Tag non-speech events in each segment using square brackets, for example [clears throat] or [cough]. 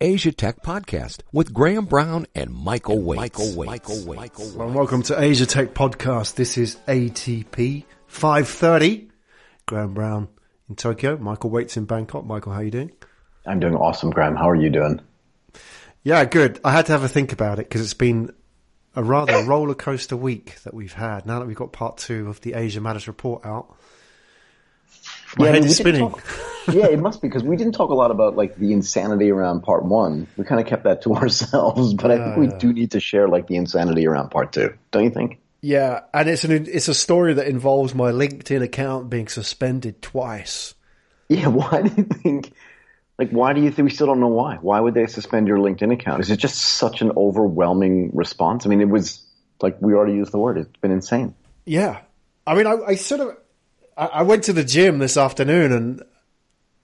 Asia Tech Podcast with Graham Brown and Michael Waitze. Michael Waitze. Michael Waitze. Michael Well, welcome to Asia Tech Podcast. This is ATP 530. Graham Brown in Tokyo, Michael Waitze in Bangkok. Michael, how are you doing? I'm doing awesome, Graham. How are you doing? Yeah, good. I had to have a think about it because it's been a rather [coughs] roller coaster week that we've had. Now that we've got part two of the Asia Matters report out, my Yeah, I mean, is spinning. talk- yeah, it must be because we didn't talk a lot about like the insanity around part one. We kind of kept that to [laughs] ourselves, but I think we uh. do need to share like the insanity around part two. Don't you think? Yeah, and it's an it's a story that involves my LinkedIn account being suspended twice. Yeah. [laughs] Why do you think? Like, why do you think we still don't know why? Why would they suspend your LinkedIn account? Is it just such an overwhelming response? I mean, it was like we already used the word. It's been insane. Yeah. I mean, I, I sort of, I, I went to the gym this afternoon and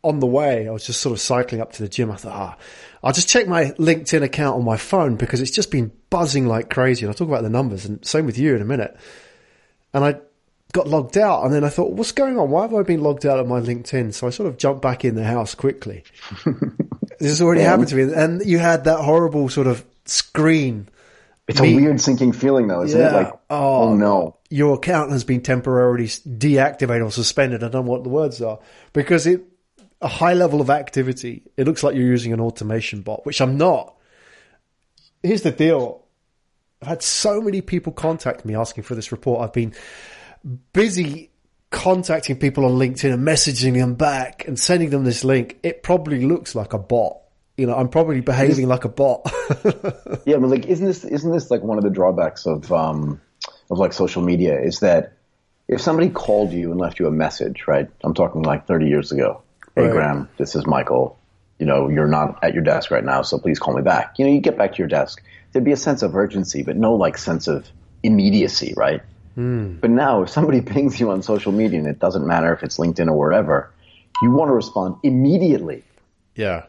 on the way, I was just sort of cycling up to the gym. I thought, ah, I'll just check my LinkedIn account on my phone because it's just been buzzing like crazy. And I'll talk about the numbers and same with you in a minute. And I got logged out and then I thought, what's going on? Why have I been logged out of my LinkedIn? So I sort of jumped back in the house quickly. [laughs] this has already happened to me. And you had that horrible sort of screen It's Me- a weird sinking feeling, though, isn't it? Yeah. Like, oh, no. Your account has been temporarily deactivated or suspended. I don't know what the words are because it a high level of activity. It looks like you're using an automation bot, which I'm not. Here's the deal: I've had so many people contact me asking for this report. I've been busy contacting people on LinkedIn and messaging them back and sending them this link. It probably looks like a bot. You know, I'm probably behaving like a bot. [laughs] Yeah, but like, isn't this isn't this like one of the drawbacks of um of like social media is that if somebody called you and left you a message, right? I'm talking like 30 years ago. Hey, Right. Graham, this is Michael. You know, you're not at your desk right now, so please call me back. You know, you get back to your desk. There'd be a sense of urgency, but no like sense of immediacy, right? Hmm. But now, if somebody [laughs] pings you on social media, and it doesn't matter if it's LinkedIn or wherever, you want to respond immediately yeah,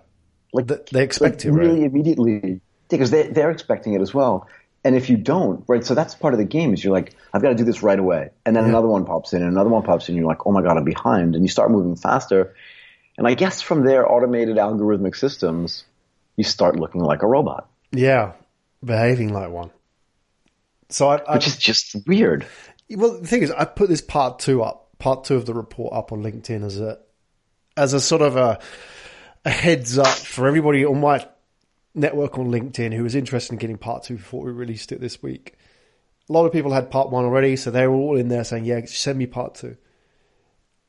like Th- they expect like, it, right? really immediately because they they're expecting it as well. And if you don't, right? So that's part of the game. Is you're like, I've got to do this right away, and then another one pops in, and another one pops in. And you're like, oh my god, I'm behind, and you start moving faster. And I guess from there, automated algorithmic systems, you start looking like a robot, yeah, behaving like one. So I, I which is just weird. Well, the thing is, I put this part two up, part two of the report up on LinkedIn as a, as a sort of a, a heads up for everybody on my network on LinkedIn who was interested in getting part two before we released it this week. A lot of people had part one already, so they were all in there saying, "Yeah, send me part two.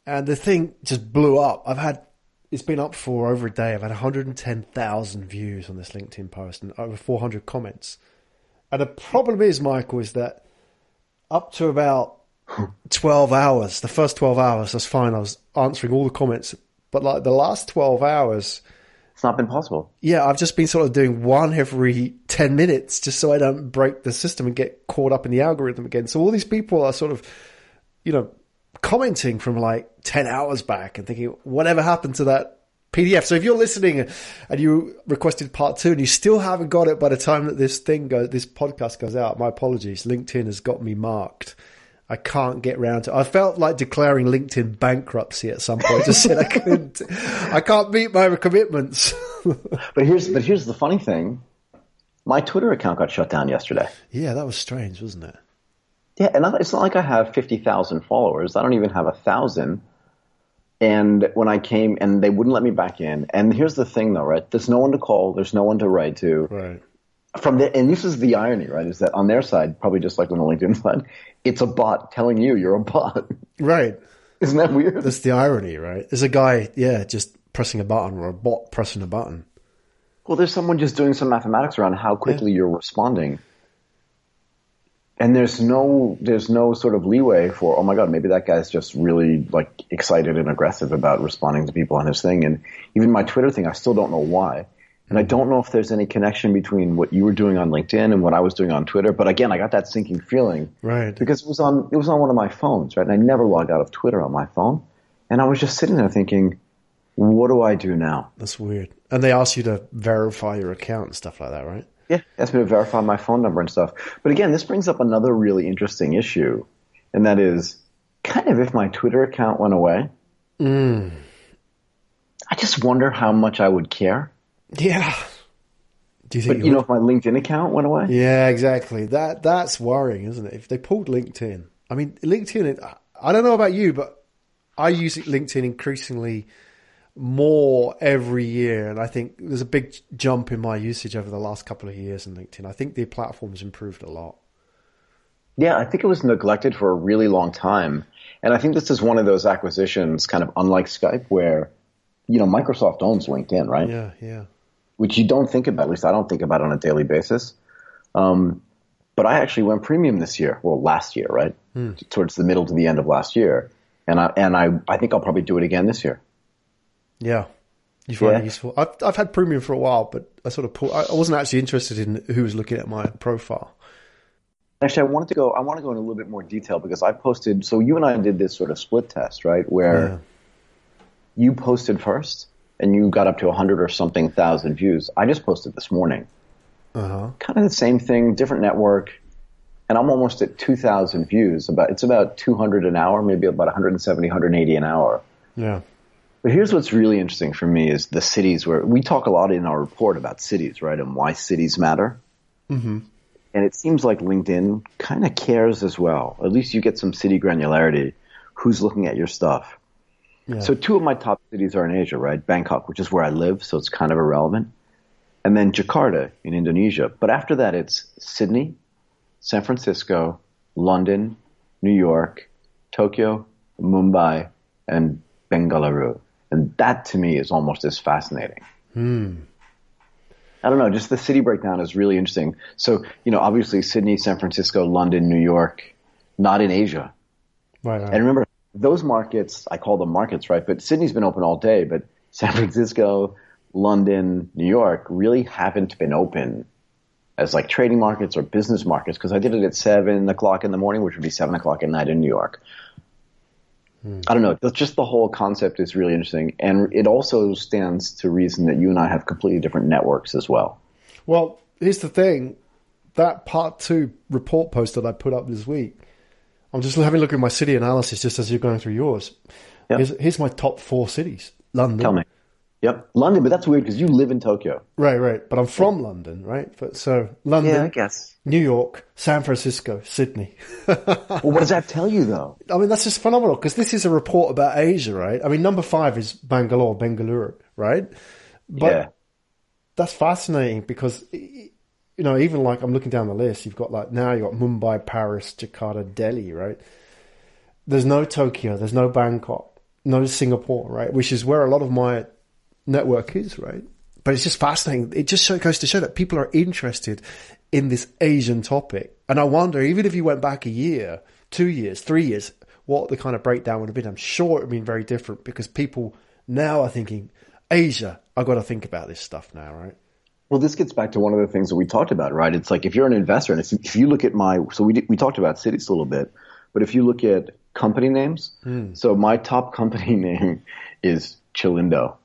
And the thing just blew up. I've had it's been up for over a day. I've had 110,000 views on this LinkedIn post and over 400 comments. And the problem is, Michael, is that up to about 12 hours, the first 12 hours, that's fine. I was answering all the comments. But like the last 12 hours, It's not been possible. yeah, I've just been sort of doing one every 10 minutes just so I don't break the system and get caught up in the algorithm again. So all these people are sort of, you know, commenting from like 10 hours back and thinking, whatever happened to that PDF? So if you're listening and you requested part two and you still haven't got it by the time that this thing goes, this podcast goes out, my apologies. LinkedIn has got me marked. I can't get round to. I felt like declaring LinkedIn bankruptcy at some point. Just said I couldn't. I can't meet my commitments. [laughs] But here's but here's the funny thing. My Twitter account got shut down yesterday. Yeah, that was strange, wasn't it? Yeah, and I- it's not like I have 50,000 followers. I don't even have a thousand. And when I came, and they wouldn't let me back in. And here's the thing, though, right? There's no one to call. There's no one to write to. Right. From the, and this is the irony, right? Is that on their side, probably just like on the LinkedIn [laughs] side, it's a bot telling you you're a bot. Right. [laughs] Isn't that weird? That's the irony, right? There's a guy, yeah, just pressing a button or a bot pressing a button. Well, there's someone just doing some mathematics around how quickly you're responding. And there's no there's no sort of leeway for oh my god maybe that guy's just really like excited and aggressive about responding to people on his thing and even my Twitter thing I still don't know why and I don't know if there's any connection between what you were doing on LinkedIn and what I was doing on Twitter but again I got that sinking feeling Right. because it was on it was on one of my phones right and I never log out of Twitter on my phone and I was just sitting there thinking what do I do now That's weird. And they ask you to verify your account and stuff like that, right? Yeah, asked me to verify my phone number and stuff. But again, this brings up another really interesting issue, and that is kind of if my Twitter account went away, hmm. I just wonder how much I would care. Yeah. Do you think? But you know, if my LinkedIn account went away, yeah, exactly. That that's worrying, isn't it? If they pulled LinkedIn, I mean, LinkedIn. I don't know about you, but I use LinkedIn increasingly more every year, and I think there's a big jump in my usage over the last couple of years in LinkedIn. I think the platform's improved a lot. Yeah, I think it was neglected for a really long time. And I think this is one of those acquisitions, kind of unlike Skype, where, you know, Microsoft owns LinkedIn, right? Yeah, yeah. Which you don't think about, at least I don't think about on a daily basis. Um, but I actually went premium this year, well, last year, right? Hmm. Towards the middle to the end of last year. And I, and I, I think I'll probably do it again this year. Yeah. You find yeah. it useful. I've, I've had premium for a while, but I sort of pulled, I wasn't actually interested in who was looking at my profile. Actually, I wanted to go. I want to go in a little bit more detail because I posted. So you and I did this sort of split test, right? Where yeah. you posted first and you got up to a hundred or something thousand views. I just posted this morning. Uh-huh. Kind of the same thing, different network, and I'm almost at two thousand views. About it's about two hundred an hour, maybe about 170, 180 an hour. Yeah. But here's what's really interesting for me is the cities where we talk a lot in our report about cities, right, and why cities matter. Mm-hmm. And it seems like LinkedIn kind of cares as well. At least you get some city granularity. Who's looking at your stuff? Yeah. So two of my top cities are in Asia, right? Bangkok, which is where I live, so it's kind of irrelevant. And then Jakarta in Indonesia. But after that, it's Sydney, San Francisco, London, New York, Tokyo, Mumbai, and Bengaluru. And that to me is almost as fascinating. Hmm. I don't know, just the city breakdown is really interesting. So, you know, obviously Sydney, San Francisco, London, New York, not in Asia. Right, right. And remember, those markets, I call them markets, right? But Sydney's been open all day, but San Francisco, London, New York really haven't been open as like trading markets or business markets because I did it at seven o'clock in the morning, which would be seven o'clock at night in New York. Hmm. I don't know. Just the whole concept is really interesting, and it also stands to reason that you and I have completely different networks as well. Well, here's the thing: that part two report post that I put up this week. I'm just having a look at my city analysis, just as you're going through yours. Yep. Here's, here's my top four cities: London, Tell me. Yep, London, but that's weird because you live in Tokyo. Right, right. But I'm from London, right? But, so London, yeah, I guess. New York, San Francisco, Sydney. [laughs] well, what does that tell you, though? I mean, that's just phenomenal because this is a report about Asia, right? I mean, number five is Bangalore, Bengaluru, right? But yeah. that's fascinating because you know, even like I'm looking down the list, you've got like now you've got Mumbai, Paris, Jakarta, Delhi, right? There's no Tokyo, there's no Bangkok, no Singapore, right? Which is where a lot of my network is, right? But it's just fascinating. It just goes to show that people are interested in this Asian topic. And I wonder, even if you went back a year, two years, three years, what the kind of breakdown would have been. I'm sure it would have been very different because people now are thinking, Asia, I've got to think about this stuff now, right? Well, this gets back to one of the things that we talked about, right? It's like if you're an investor, and if you look at my, so we did, we talked about cities a little bit, but if you look at company names, hmm. so my top company [laughs] name is Chilindo.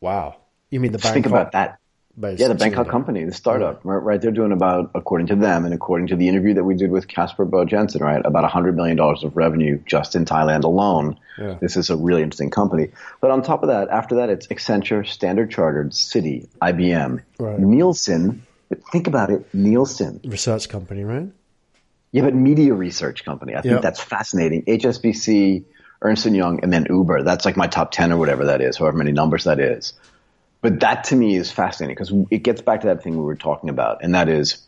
Wow. You mean the Bangkok? Think about that. Yeah, the Bangkok company, the startup, yeah. right? They're doing about, according to them and according to the interview that we did with Casper Bo Jensen, right, about $100 million of revenue just in Thailand alone. Yeah. This is a really interesting company. But on top of that, after that, it's Accenture, Standard Chartered, Citi, IBM, right. Nielsen. Think about it, Nielsen. Research company, right? Yeah, but media research company. I think yep. that's fascinating. HSBC, Ernst and Young, and then Uber. That's like my top 10 or whatever that is, however many numbers that is. But that to me is fascinating because it gets back to that thing we were talking about, and that is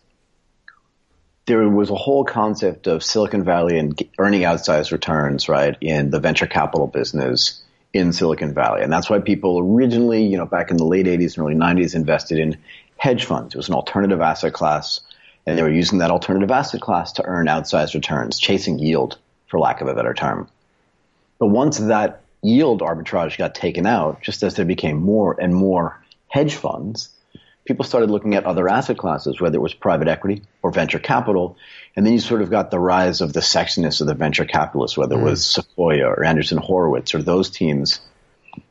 there was a whole concept of Silicon Valley and earning outsized returns, right, in the venture capital business in Silicon Valley. And that's why people originally, you know, back in the late 80s and early 90s invested in hedge funds. It was an alternative asset class, and they were using that alternative asset class to earn outsized returns, chasing yield, for lack of a better term. But once that yield arbitrage got taken out, just as there became more and more hedge funds, people started looking at other asset classes, whether it was private equity or venture capital. And then you sort of got the rise of the sexiness of the venture capitalists, whether mm. it was mm. Sequoia or Andreessen Horowitz or those teams,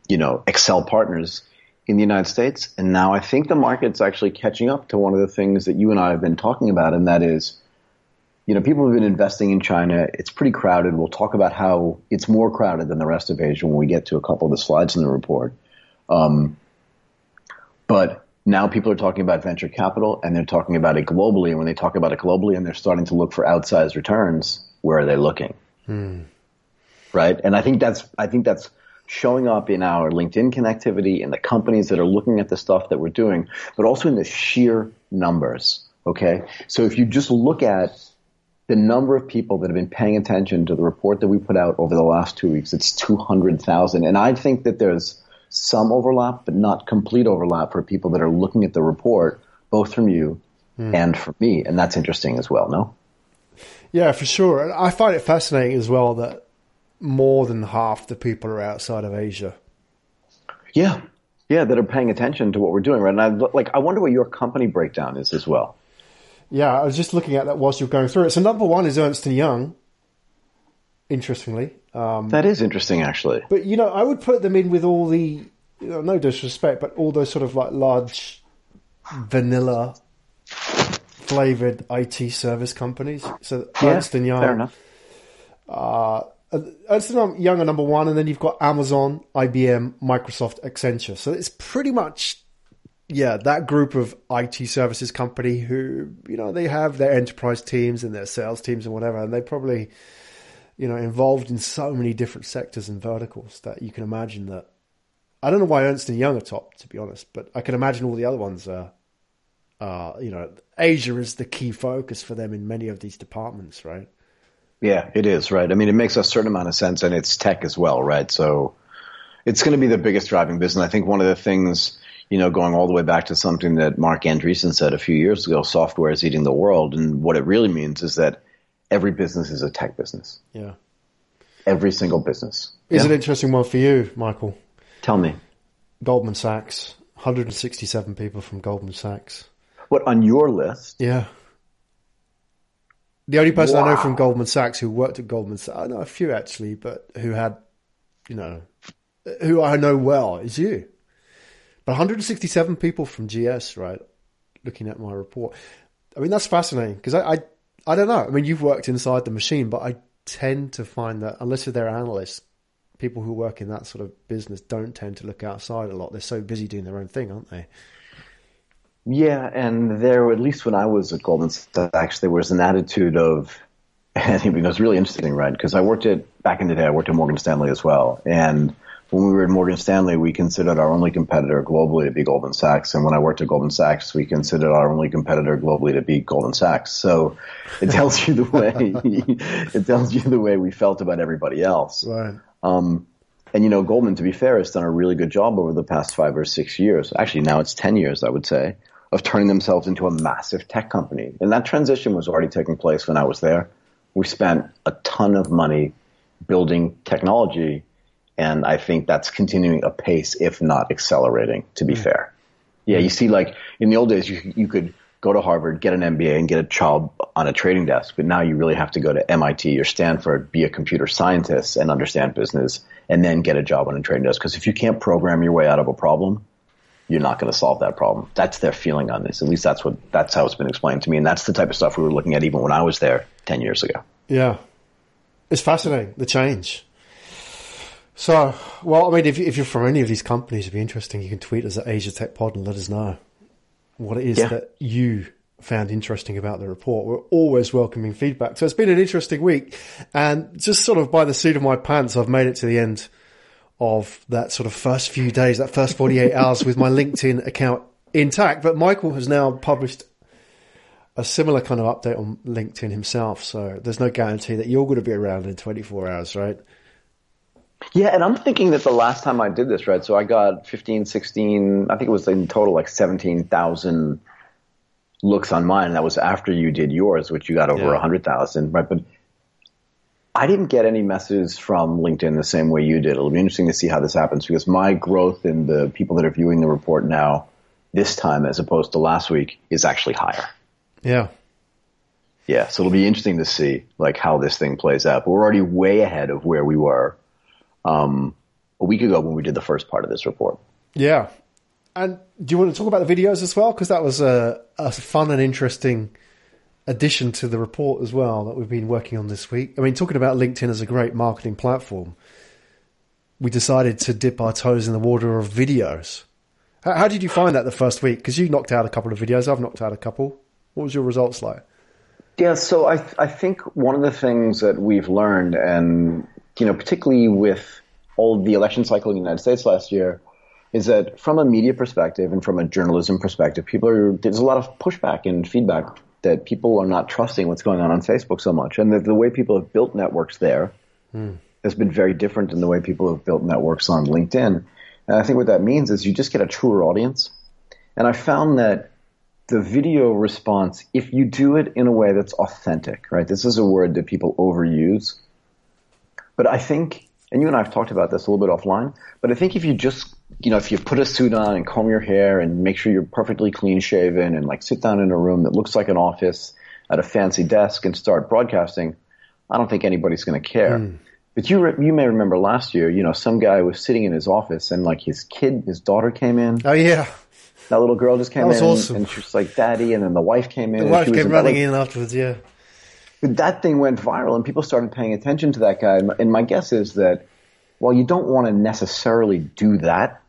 you know, Accel Partners in the United States. And now I think the market's actually catching up to one of the things that you and I have been talking about, and that is you know, people have been investing in China. It's pretty crowded. We'll talk about how it's more crowded than the rest of Asia when we get to a couple of the slides in the report. Um, but now people are talking about venture capital and they're talking about it globally. And when they talk about it globally and they're starting to look for outsized returns, where are they looking? Right. And I think that's, I think that's showing up in our LinkedIn connectivity in the companies that are looking at the stuff that we're doing, but also in the sheer numbers. Okay. So if you just look at the number of people that have been paying attention to the report that we put out over the last two weeks, it's 200,000. And I think that there's some overlap, but not complete overlap for people that are looking at the report, both from you hmm. and from me. And that's interesting as well, no? Yeah, for sure. And I find it fascinating as well that more than half the people are outside of Asia. Yeah. Yeah, that are paying attention to what we're doing, right? And I like I wonder what your company breakdown is as well. Yeah, I was just looking at that whilst you're going through it. So number one is Ernst and Young. Interestingly, um, That is interesting actually. but you know, I would put them in with all the, you know, no disrespect, but all those sort of like large, vanilla, flavored IT service companies. So Ernst and Young, Fair enough. Uh, Ernst and Young are number one, and then you've got Amazon, IBM, Microsoft, Accenture. So it's pretty much, yeah, that group of IT services company who, you know, they have their enterprise teams and their sales teams and whatever, and they probably, you know, involved in so many different sectors and verticals that you can imagine that. I don't know why Ernst and Young are top, to be honest, but I can imagine all the other ones are. Uh, you know, Asia is the key focus for them in many of these departments, right? Yeah, it is, right? I mean, it makes a certain amount of sense and it's tech as well, right? So it's going to be the biggest driving business. I think one of the things, you know, going all the way back to something that Marc Andreessen said a few years ago, software is eating the world. And what it really means is that every business is a tech business. Yeah. Every single business. Is Yeah? an interesting one for you, Michael. Tell me. Goldman Sachs, 167 people from Goldman Sachs. What on your list? Yeah. The only person I know from Goldman Sachs who worked at Goldman Sachs, I know a few actually, but who had, you know, who I know well is you. But 167 people from GS, right? Looking at my report. I mean, that's fascinating because I, I, I don't know. I mean, you've worked inside the machine, but I tend to find that unless they're analysts, people who work in that sort of business don't tend to look outside a lot. They're so busy doing their own thing, aren't they? Yeah, and there, at least when I was at Goldman Sachs, there was an attitude of, [laughs] and it was really interesting, right? Because I worked at, back in the day, I worked at Morgan Stanley as well. And when we were at Morgan Stanley, we considered our only competitor globally to be Goldman Sachs. And when I worked at Goldman Sachs, we considered our only competitor globally to be Goldman Sachs. So it tells you the way, [laughs] it tells you the way we felt about everybody else. Right. Um, and you know, Goldman, to be fair, has done a really good job over the past five or six years. Actually, now it's 10 years, I would say, of turning themselves into a massive tech company. And that transition was already taking place when I was there. We spent a ton of money building technology. And I think that's continuing apace, if not accelerating, to be hmm. fair. Yeah, you hmm. see, like in the old days, you, you could go to Harvard, get an MBA, and get a job on a trading desk. But now you really have to go to MIT or Stanford, be a computer scientist, and understand business, and then get a job on a trading desk. Because if you can't program your way out of a problem, you're not going to solve that problem. That's their feeling on this. At least that's what that's how it's been explained to me, and that's the type of stuff we were looking at even when I was there ten years ago. Yeah. It's fascinating, the change. So, well, I mean, if, if you're from any of these companies, it'd be interesting. You can tweet us at Asia Tech Pod and let us know what it is Yeah. that you found interesting about the report. We're always welcoming feedback. So it's been an interesting week. And just sort of by the seat of my pants, I've made it to the end of that sort of first few days, that first 48 [laughs] hours with my LinkedIn account intact. But Michael has now published a similar kind of update on LinkedIn himself. So there's no guarantee that you're going to be around in 24 hours, right? Yeah, and I'm thinking that the last time I did this, right, so I got 15, 16, I think it was in total like 17,000 looks on mine. That was after you did yours, which you got over Yeah. 100,000, right? But I didn't get any messages from LinkedIn the same way you did. It'll be interesting to see how this happens because my growth in the people that are viewing the report now this time as opposed to last week is actually higher. Yeah. Yeah, so it'll be interesting to see like how this thing plays out. But we're already way ahead of where we were um, a week ago when we did the first part of this report. Yeah. And do you want to talk about the videos as well? Because that was a, a fun and interesting addition to the report as well that we've been working on this week. I mean, talking about LinkedIn as a great marketing platform, we decided to dip our toes in the water of videos. How, how did you find that the first week? Because you knocked out a couple of videos. I've knocked out a couple. What was your results like? Yeah, so I I think one of the things that we've learned, and you know, particularly with all the election cycle in the United States last year, is that from a media perspective and from a journalism perspective, people are there's a lot of pushback and feedback that people are not trusting what's going on on Facebook so much, and that the way people have built networks there Hmm. has been very different than the way people have built networks on LinkedIn. And I think what that means is you just get a truer audience. And I found that the video response, if you do it in a way that's authentic, right? This is a word that people overuse. But I think, and you and I have talked about this a little bit offline, but I think if you just, you know, if you put a suit on and comb your hair and make sure you're perfectly clean shaven and like sit down in a room that looks like an office at a fancy desk and start broadcasting, I don't think anybody's going to care. Hmm. But you re- you may remember last year, you know, some guy was sitting in his office and like his kid, his daughter came in. Oh yeah, That little girl just came in awesome. and she was like, "Daddy," and then the wife came in. the wife came running like- in afterwards. Yeah, that thing went viral and people started paying attention to that guy. And my guess is that while you don't want to necessarily do that,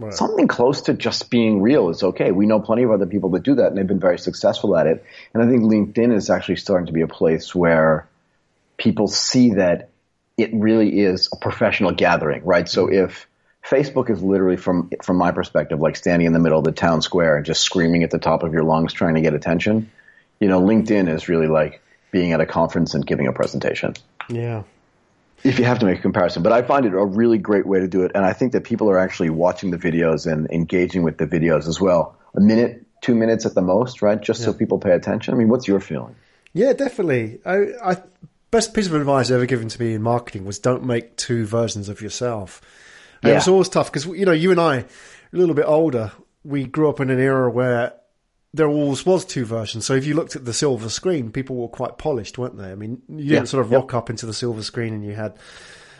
Right. something close to just being real is okay. We know plenty of other people that do that and they've been very successful at it. And I think LinkedIn is actually starting to be a place where people see that it really is a professional gathering, right? So mm-hmm. if Facebook is literally from from my perspective like standing in the middle of the town square and just screaming at the top of your lungs trying to get attention, you know, LinkedIn is really like being at a conference and giving a presentation yeah. if you have to make a comparison. But I find it a really great way to do it, and I think that people are actually watching the videos and engaging with the videos as well. A minute, two minutes at the most, right? Just so people pay attention. I mean, what's your feeling? Yeah, definitely. I, I best piece of advice ever given to me in marketing was don't make two versions of yourself. And Yeah. it's always tough because you know you and I, a little bit older, we grew up in an era where there always was two versions. So if you looked at the silver screen, people were quite polished, weren't they? I mean, you didn't sort of Yep. rock up into the silver screen and you had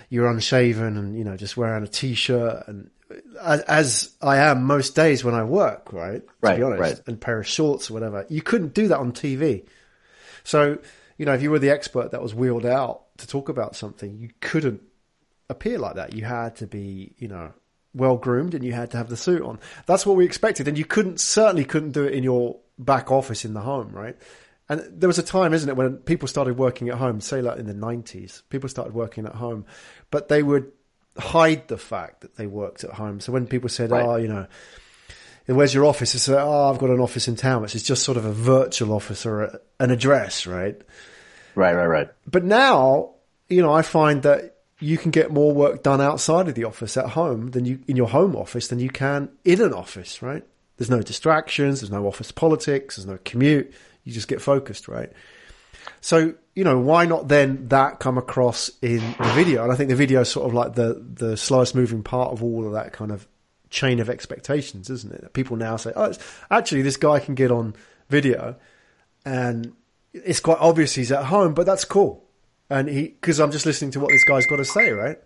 you're unshaven and you know just wearing a t-shirt and uh, as, as I am most days when I work, right? right To be honest, right. and a pair of shorts or whatever. You couldn't do that on TV. So, you know, if you were the expert that was wheeled out to talk about something, you couldn't appear like that. You had to be, you know, well groomed and you had to have the suit on. That's what we expected. And you couldn't, certainly couldn't do it in your back office in the home, right? And there was a time, isn't it, when people started working at home, say like in the 90s, people started working at home, but they would hide the fact that they worked at home. So when people said, Right. oh, you know, where's your office? It's like, oh, I've got an office in town, which is just sort of a virtual office or a, an address, right? Right, right, right. But now, you know, I find that you can get more work done outside of the office at home than you in your home office than you can in an office, right? There's no distractions, there's no office politics, there's no commute. You just get focused, right? So, you know, why not then that come across in the video? And I think the video is sort of like the, the slowest moving part of all of that kind of chain of expectations, isn't it? People now say, oh, actually, this guy can get on video and it's quite obvious he's at home, but that's cool. And he, because I'm just listening to what this guy's got to say, right?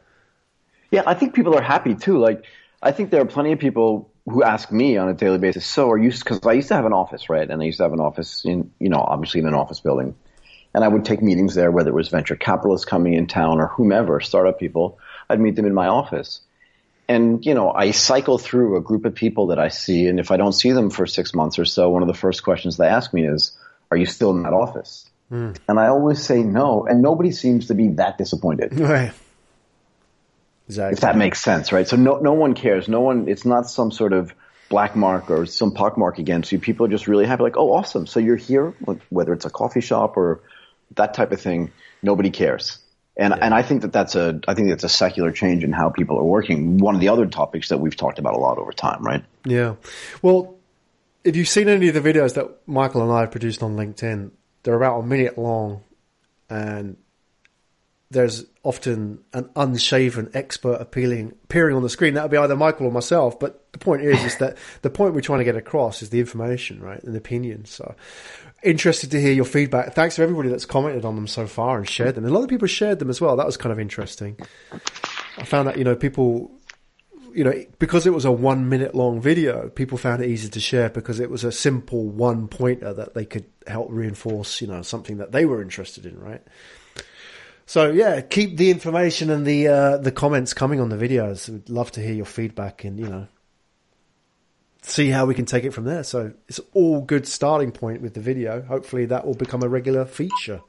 Yeah, I think people are happy too. Like, I think there are plenty of people who ask me on a daily basis. So, are you? Because I used to have an office, right? And I used to have an office in, you know, obviously in an office building, and I would take meetings there, whether it was venture capitalists coming in town or whomever, startup people. I'd meet them in my office, and you know, I cycle through a group of people that I see, and if I don't see them for six months or so, one of the first questions they ask me is, "Are you still in that office?" Hmm. And I always say no, and nobody seems to be that disappointed [laughs] Right. Exactly. if that makes sense, right? So no, no one cares. No one, it's not some sort of black mark or some pock mark against you. People are just really happy, like, oh, awesome. So you're here, whether it's a coffee shop or that type of thing, nobody cares. And, and I think that that's a, I think that's a secular change in how people are working. One of the other topics that we've talked about a lot over time, right? Yeah. Well, if you've seen any of the videos that Michael and I have produced on LinkedIn, they're about a minute long and there's often an unshaven expert appealing, appearing on the screen. That would be either Michael or myself. But the point is, is that the point we're trying to get across is the information, right? And opinion. So interested to hear your feedback. Thanks to everybody that's commented on them so far and shared them. And a lot of people shared them as well. That was kind of interesting. I found that, you know, people you know, because it was a one minute long video, people found it easy to share because it was a simple one pointer that they could help reinforce, you know, something that they were interested in, right? So yeah, keep the information and the uh, the comments coming on the videos. We'd love to hear your feedback and you know see how we can take it from there. So it's all good starting point with the video. Hopefully that will become a regular feature.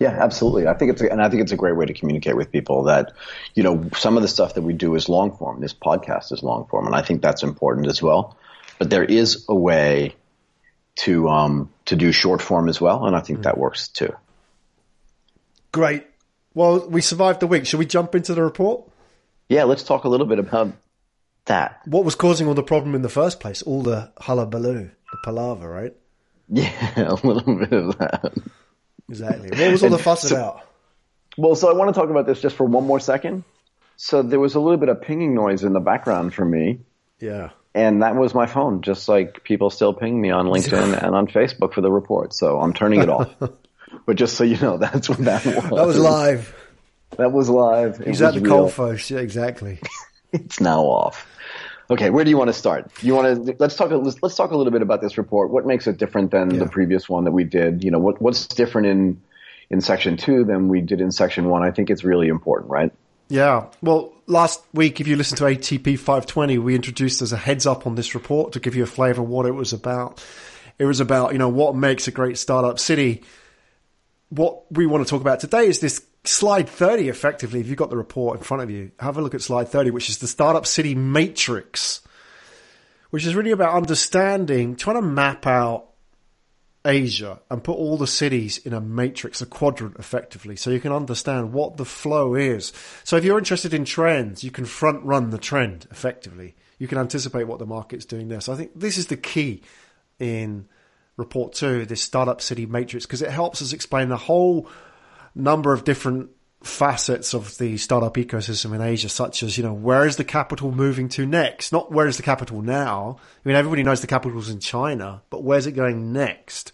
Yeah, absolutely. I think it's a, and I think it's a great way to communicate with people that, you know, some of the stuff that we do is long form. This podcast is long form, and I think that's important as well. But there is a way to um, to do short form as well, and I think that works too. Great. Well, we survived the week. Should we jump into the report? Yeah, let's talk a little bit about that. What was causing all the problem in the first place? All the hullabaloo, the palaver, right? [laughs] Yeah, a little bit of that. Exactly. What was all the fuss so- about? Well, so I want to talk about this just for one more second. So there was a little bit of pinging noise in the background for me, Yeah. and that was my phone. Just like people still ping me on LinkedIn [laughs] and on Facebook for the report, so I'm turning it off. [laughs] but just so you know, that's what that was. That was live. That was live. He's at the coalface. Yeah, exactly. [laughs] It's now off. Okay, where do you want to start? You want to let's talk. Let's, let's talk a little bit about this report. What makes it different than Yeah. the previous one that we did? You know, what what's different in in section two than we did in section one? I think it's really important, right? Yeah. Well, last week, if you listened to ATP 520, we introduced as a heads up on this report to give you a flavor of what it was about. It was about, you know, what makes a great startup city. What we want to talk about today is this slide 30, effectively. If you've got the report in front of you, have a look at slide 30, which is the startup city matrix, which is really about understanding, trying to map out Asia and put all the cities in a matrix, a quadrant effectively, so you can understand what the flow is. So if you're interested in trends, you can front run the trend effectively. You can anticipate what the market's doing there. So I think this is the key in report two, this startup city matrix, because it helps us explain the whole number of different facets of the startup ecosystem in Asia, such as, you know, where is the capital moving to next? Not where is the capital now. I mean, everybody knows the capital's in China, but where's it going next?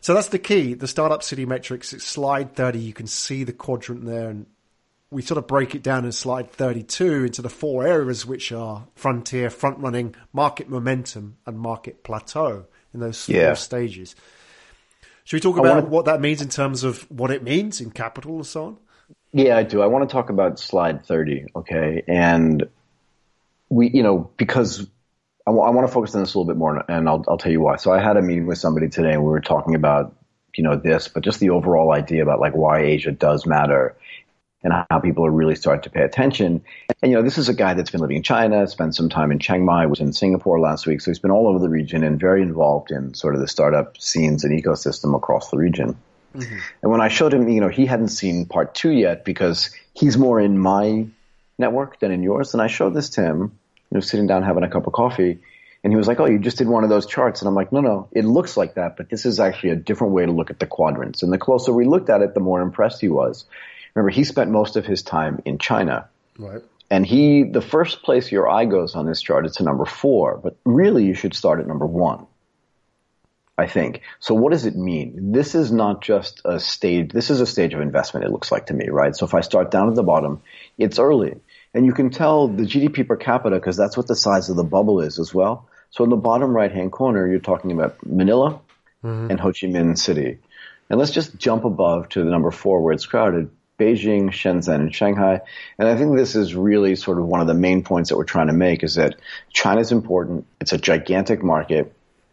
So that's the key. The startup city matrix, it's slide 30. You can see the quadrant there and we sort of break it down in slide 32 into the four areas, which are frontier, front running, market momentum and market plateau in those four Yeah. stages. Should we talk about wanna- what that means in terms of what it means in capital and so on? Yeah, I do. I want to talk about slide 30, okay? And we, you know, because I want to focus on this a little bit more, and I'll, I'll tell you why. So I had a meeting with somebody today, and we were talking about, you know, this, but just the overall idea about like why Asia does matter and how people are really starting to pay attention. And, you know, this is a guy that's been living in China, spent some time in Chiang Mai, was in Singapore last week. So he's been all over the region and very involved in sort of the startup scenes and ecosystem across the region. Mm-hmm. And when I showed him, you know, he hadn't seen part two yet because he's more in my network than in yours. And I showed this to him, you know, sitting down having a cup of coffee. And he was like, Oh, you just did one of those charts. And I'm like, No, no, it looks like that, but this is actually a different way to look at the quadrants. And the closer we looked at it, the more impressed he was. Remember, he spent most of his time in China. Right. And he, the first place your eye goes on this chart is to number four, but really you should start at number one. I think. So what does it mean? This is not just a stage, this is a stage of investment, it looks like to me, right? So if I start down at the bottom, it's early. And you can tell the GDP per capita because that's what the size of the bubble is as well. So in the bottom right hand corner, you're talking about Manila mm-hmm. and Ho Chi Minh City. And let's just jump above to the number four where it's crowded. Beijing, Shenzhen, and Shanghai. And I think this is really sort of one of the main points that we're trying to make is that China's important. It's a gigantic market.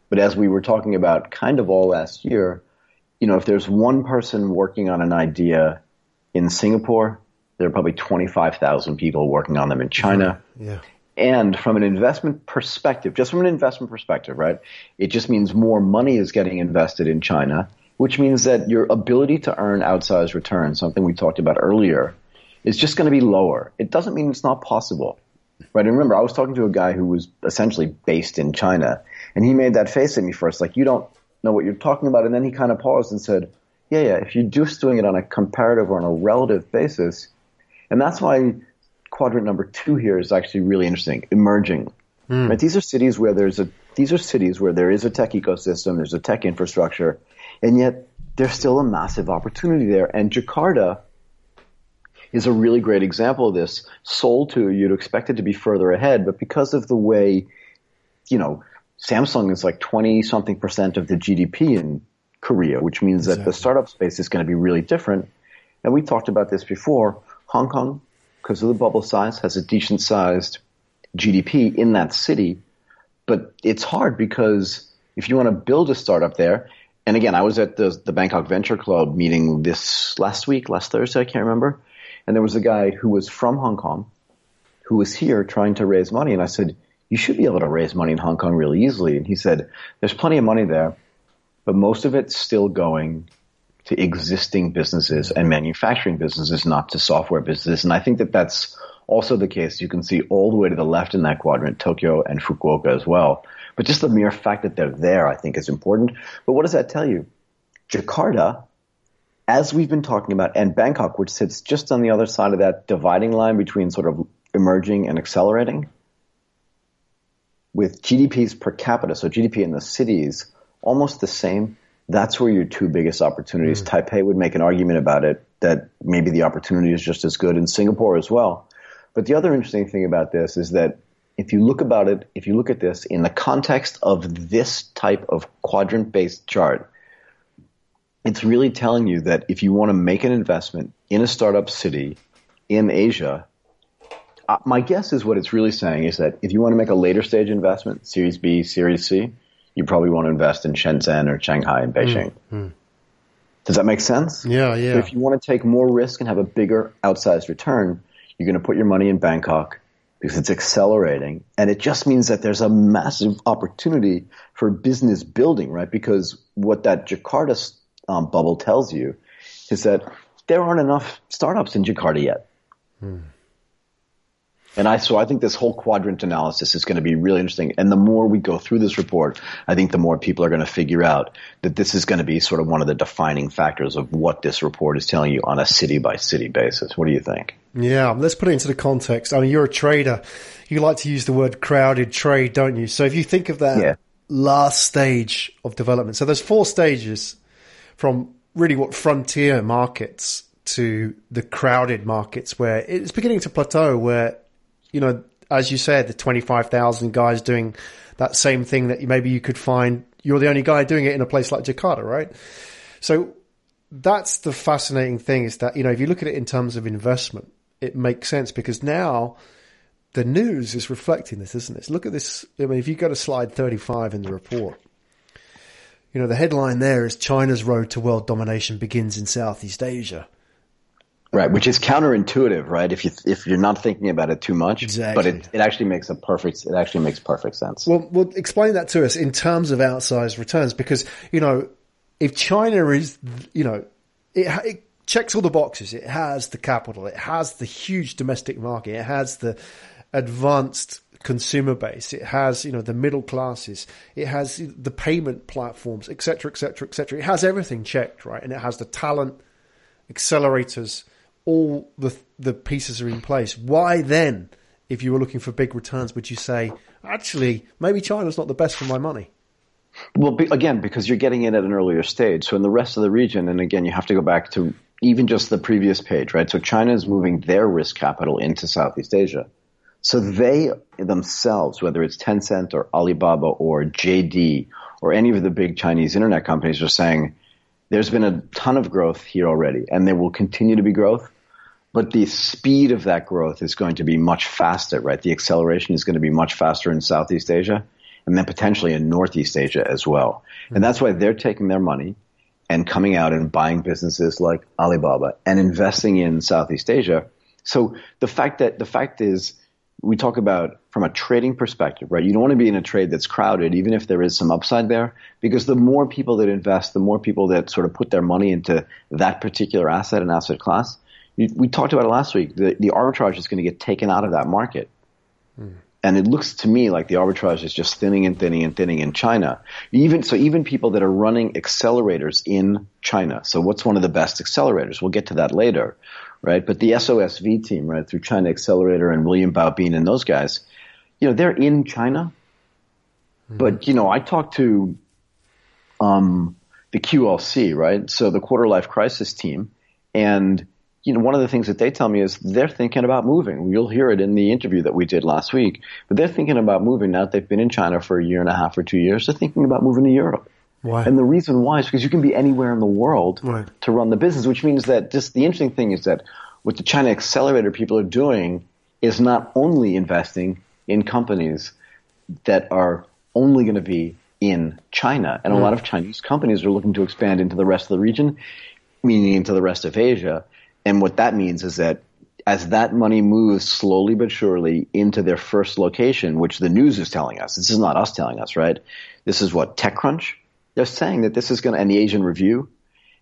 But as we were talking about kind of all last year, you know, if there's one person working on an idea in Singapore, there are probably 25,000 people working on them in China. Mm-hmm. Yeah. And from an investment perspective, just from an investment perspective, right? It just means more money is getting invested in China, which means that your ability to earn outsized returns, something we talked about earlier, is just going to be lower. It doesn't mean it's not possible. Right. And remember, I was talking to a guy who was essentially based in China and he made that face at me first, like, you don't know what you're talking about. And then he kind of paused and said, yeah, yeah, if you're just doing it on a comparative or on a relative basis, and that's why quadrant number two here is actually really interesting, emerging. Hmm. Right? These are cities where there's a, these are cities where there is a tech ecosystem, there's a tech infrastructure, and yet there's still a massive opportunity there. And Jakarta is a really great example of this. Seoul too, you'd expect it to be further ahead, but because of the way, you know, Samsung is like 20 something percent of the GDP in Korea, which means that the startup space is going to be really different. And we talked about this before. Hong Kong, because of the bubble size, has a decent sized GDP in that city, but it's hard because if you want to build a startup there, and again, I was at the the Bangkok Venture Club meeting this last week, last Thursday, I can't remember, and there was a guy who was from Hong Kong, who was here trying to raise money, and I said, you should be able to raise money in Hong Kong really easily, and he said, there's plenty of money there, but most of it's still going to existing businesses and manufacturing businesses, not to software businesses, and I think that that's also the case. You can see all the way to the left in that quadrant, Tokyo and Fukuoka as well. But just the mere fact that they're there, I think, is important. But what does that tell you? Jakarta, as we've been talking about, and Bangkok, which sits just on the other side of that dividing line between sort of emerging and accelerating, with GDPs per capita, so GDP in the cities, almost the same. That's where your two biggest opportunities. Mm. Taipei would make an argument about it that maybe the opportunity is just as good in Singapore as well. But the other interesting thing about this is that if you look about it, if you look at this in the context of this type of quadrant based chart, it's really telling you that if you want to make an investment in a startup city in Asia, uh, my guess is what it's really saying is that if you want to make a later stage investment, Series B, Series C, you probably want to invest in Shenzhen or Shanghai and Beijing. Mm-hmm. Does that make sense? Yeah, yeah. if you want to take more risk and have a bigger outsized return, you're going to put your money in Bangkok because it's accelerating. And it just means that there's a massive opportunity for business building, right? Because what that Jakarta um, bubble tells you is that there aren't enough startups in Jakarta yet. Hmm. And I, so I think this whole quadrant analysis is going to be really interesting. And the more we go through this report, I think the more people are going to figure out that this is going to be sort of one of the defining factors of what this report is telling you on a city by city basis. What do you think? Yeah, let's put it into the context. I mean, you're a trader. You like to use the word crowded trade, don't you? So if you think of that yeah. last stage of development, so there's four stages from really what frontier markets to the crowded markets where it's beginning to plateau where you know, as you said, the 25,000 guys doing that same thing that maybe you could find, you're the only guy doing it in a place like Jakarta, right? So that's the fascinating thing is that, you know, if you look at it in terms of investment, it makes sense because now the news is reflecting this, isn't it? Look at this. I mean, if you go to slide 35 in the report, you know, the headline there is China's road to world domination begins in Southeast Asia. Right, which is counterintuitive, right? If you if you're not thinking about it too much, exactly. But it, it actually makes a perfect it actually makes perfect sense. Well, well, explain that to us in terms of outsized returns, because you know, if China is, you know, it, it checks all the boxes. It has the capital, it has the huge domestic market, it has the advanced consumer base, it has you know the middle classes, it has the payment platforms, etc., etc., etc. It has everything checked, right? And it has the talent, accelerators all the the pieces are in place. Why then, if you were looking for big returns, would you say actually maybe China's not the best for my money? Well, be, again, because you're getting in at an earlier stage. So in the rest of the region, and again, you have to go back to even just the previous page, right? So China is moving their risk capital into Southeast Asia. So they themselves, whether it's Tencent or Alibaba or JD or any of the big Chinese internet companies, are saying there's been a ton of growth here already, and there will continue to be growth. But the speed of that growth is going to be much faster, right? The acceleration is going to be much faster in Southeast Asia and then potentially in Northeast Asia as well. Mm-hmm. And that's why they're taking their money and coming out and buying businesses like Alibaba and investing in Southeast Asia. So the fact that the fact is we talk about from a trading perspective, right? You don't want to be in a trade that's crowded, even if there is some upside there, because the more people that invest, the more people that sort of put their money into that particular asset and asset class. We talked about it last week. The, the arbitrage is going to get taken out of that market. Hmm. And it looks to me like the arbitrage is just thinning and thinning and thinning in China. Even so, even people that are running accelerators in China. So, what's one of the best accelerators? We'll get to that later right? But the SOSV team, right, through China Accelerator and William Bao Bean and those guys, you know, they're in China. Mm-hmm. But, you know, I talked to um, the QLC, right? So the quarter life crisis team. And, you know, one of the things that they tell me is they're thinking about moving. You'll hear it in the interview that we did last week. But they're thinking about moving now that they've been in China for a year and a half or two years. They're thinking about moving to Europe. Why? And the reason why is because you can be anywhere in the world right. to run the business, which means that just the interesting thing is that what the China Accelerator people are doing is not only investing in companies that are only going to be in China. And a mm. lot of Chinese companies are looking to expand into the rest of the region, meaning into the rest of Asia. And what that means is that as that money moves slowly but surely into their first location, which the news is telling us, this is not us telling us, right? This is what TechCrunch, they're saying that this is going to, and the Asian Review,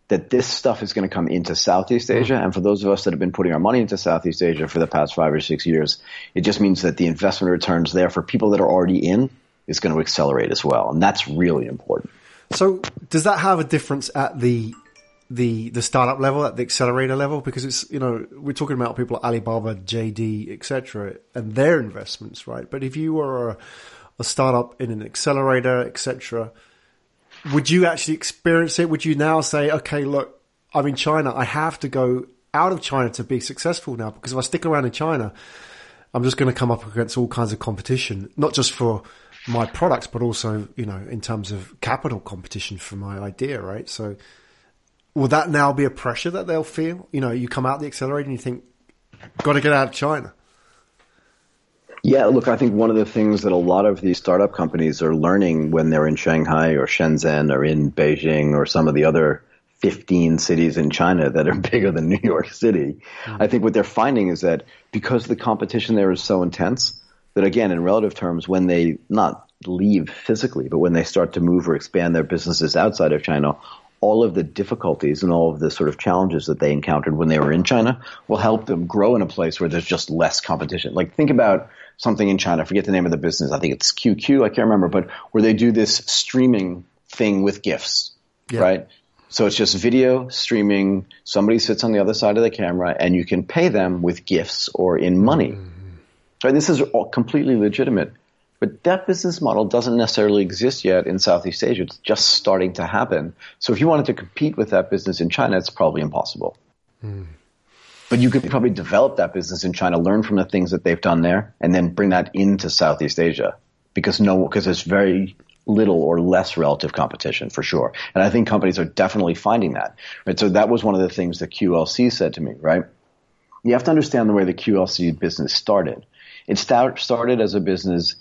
that this stuff is going to come into Southeast mm-hmm. Asia. And for those of us that have been putting our money into Southeast Asia for the past five or six years, it just means that the investment returns there for people that are already in is going to accelerate as well. And that's really important. So does that have a difference at the the the startup level, at the accelerator level? Because it's you know we're talking about people like Alibaba, JD, etc., and their investments, right? But if you are a, a startup in an accelerator, etc., would you actually experience it? Would you now say, okay, look, I'm in China, I have to go out of China to be successful now because if I stick around in China, I'm just going to come up against all kinds of competition, not just for my products, but also, you know, in terms of capital competition for my idea, right? So will that now be a pressure that they'll feel? You know, you come out the accelerator and you think, got to get out of China. Yeah, look, I think one of the things that a lot of these startup companies are learning when they're in Shanghai or Shenzhen or in Beijing or some of the other 15 cities in China that are [laughs] bigger than New York City, mm-hmm. I think what they're finding is that because the competition there is so intense, that again, in relative terms, when they not leave physically, but when they start to move or expand their businesses outside of China, all of the difficulties and all of the sort of challenges that they encountered when they were in China will help them grow in a place where there's just less competition. Like think about something in China. I forget the name of the business. I think it's QQ. I can't remember, but where they do this streaming thing with GIFs, yeah. right? So it's just video streaming. Somebody sits on the other side of the camera and you can pay them with gifts or in money. Mm-hmm. Right? This is all completely legitimate. But that business model doesn't necessarily exist yet in Southeast Asia. It's just starting to happen. So if you wanted to compete with that business in China, it's probably impossible. Mm. But you could probably develop that business in China, learn from the things that they've done there, and then bring that into Southeast Asia because no, because there's very little or less relative competition for sure. And I think companies are definitely finding that. Right. So that was one of the things that QLC said to me. Right. You have to understand the way the QLC business started. It start, started as a business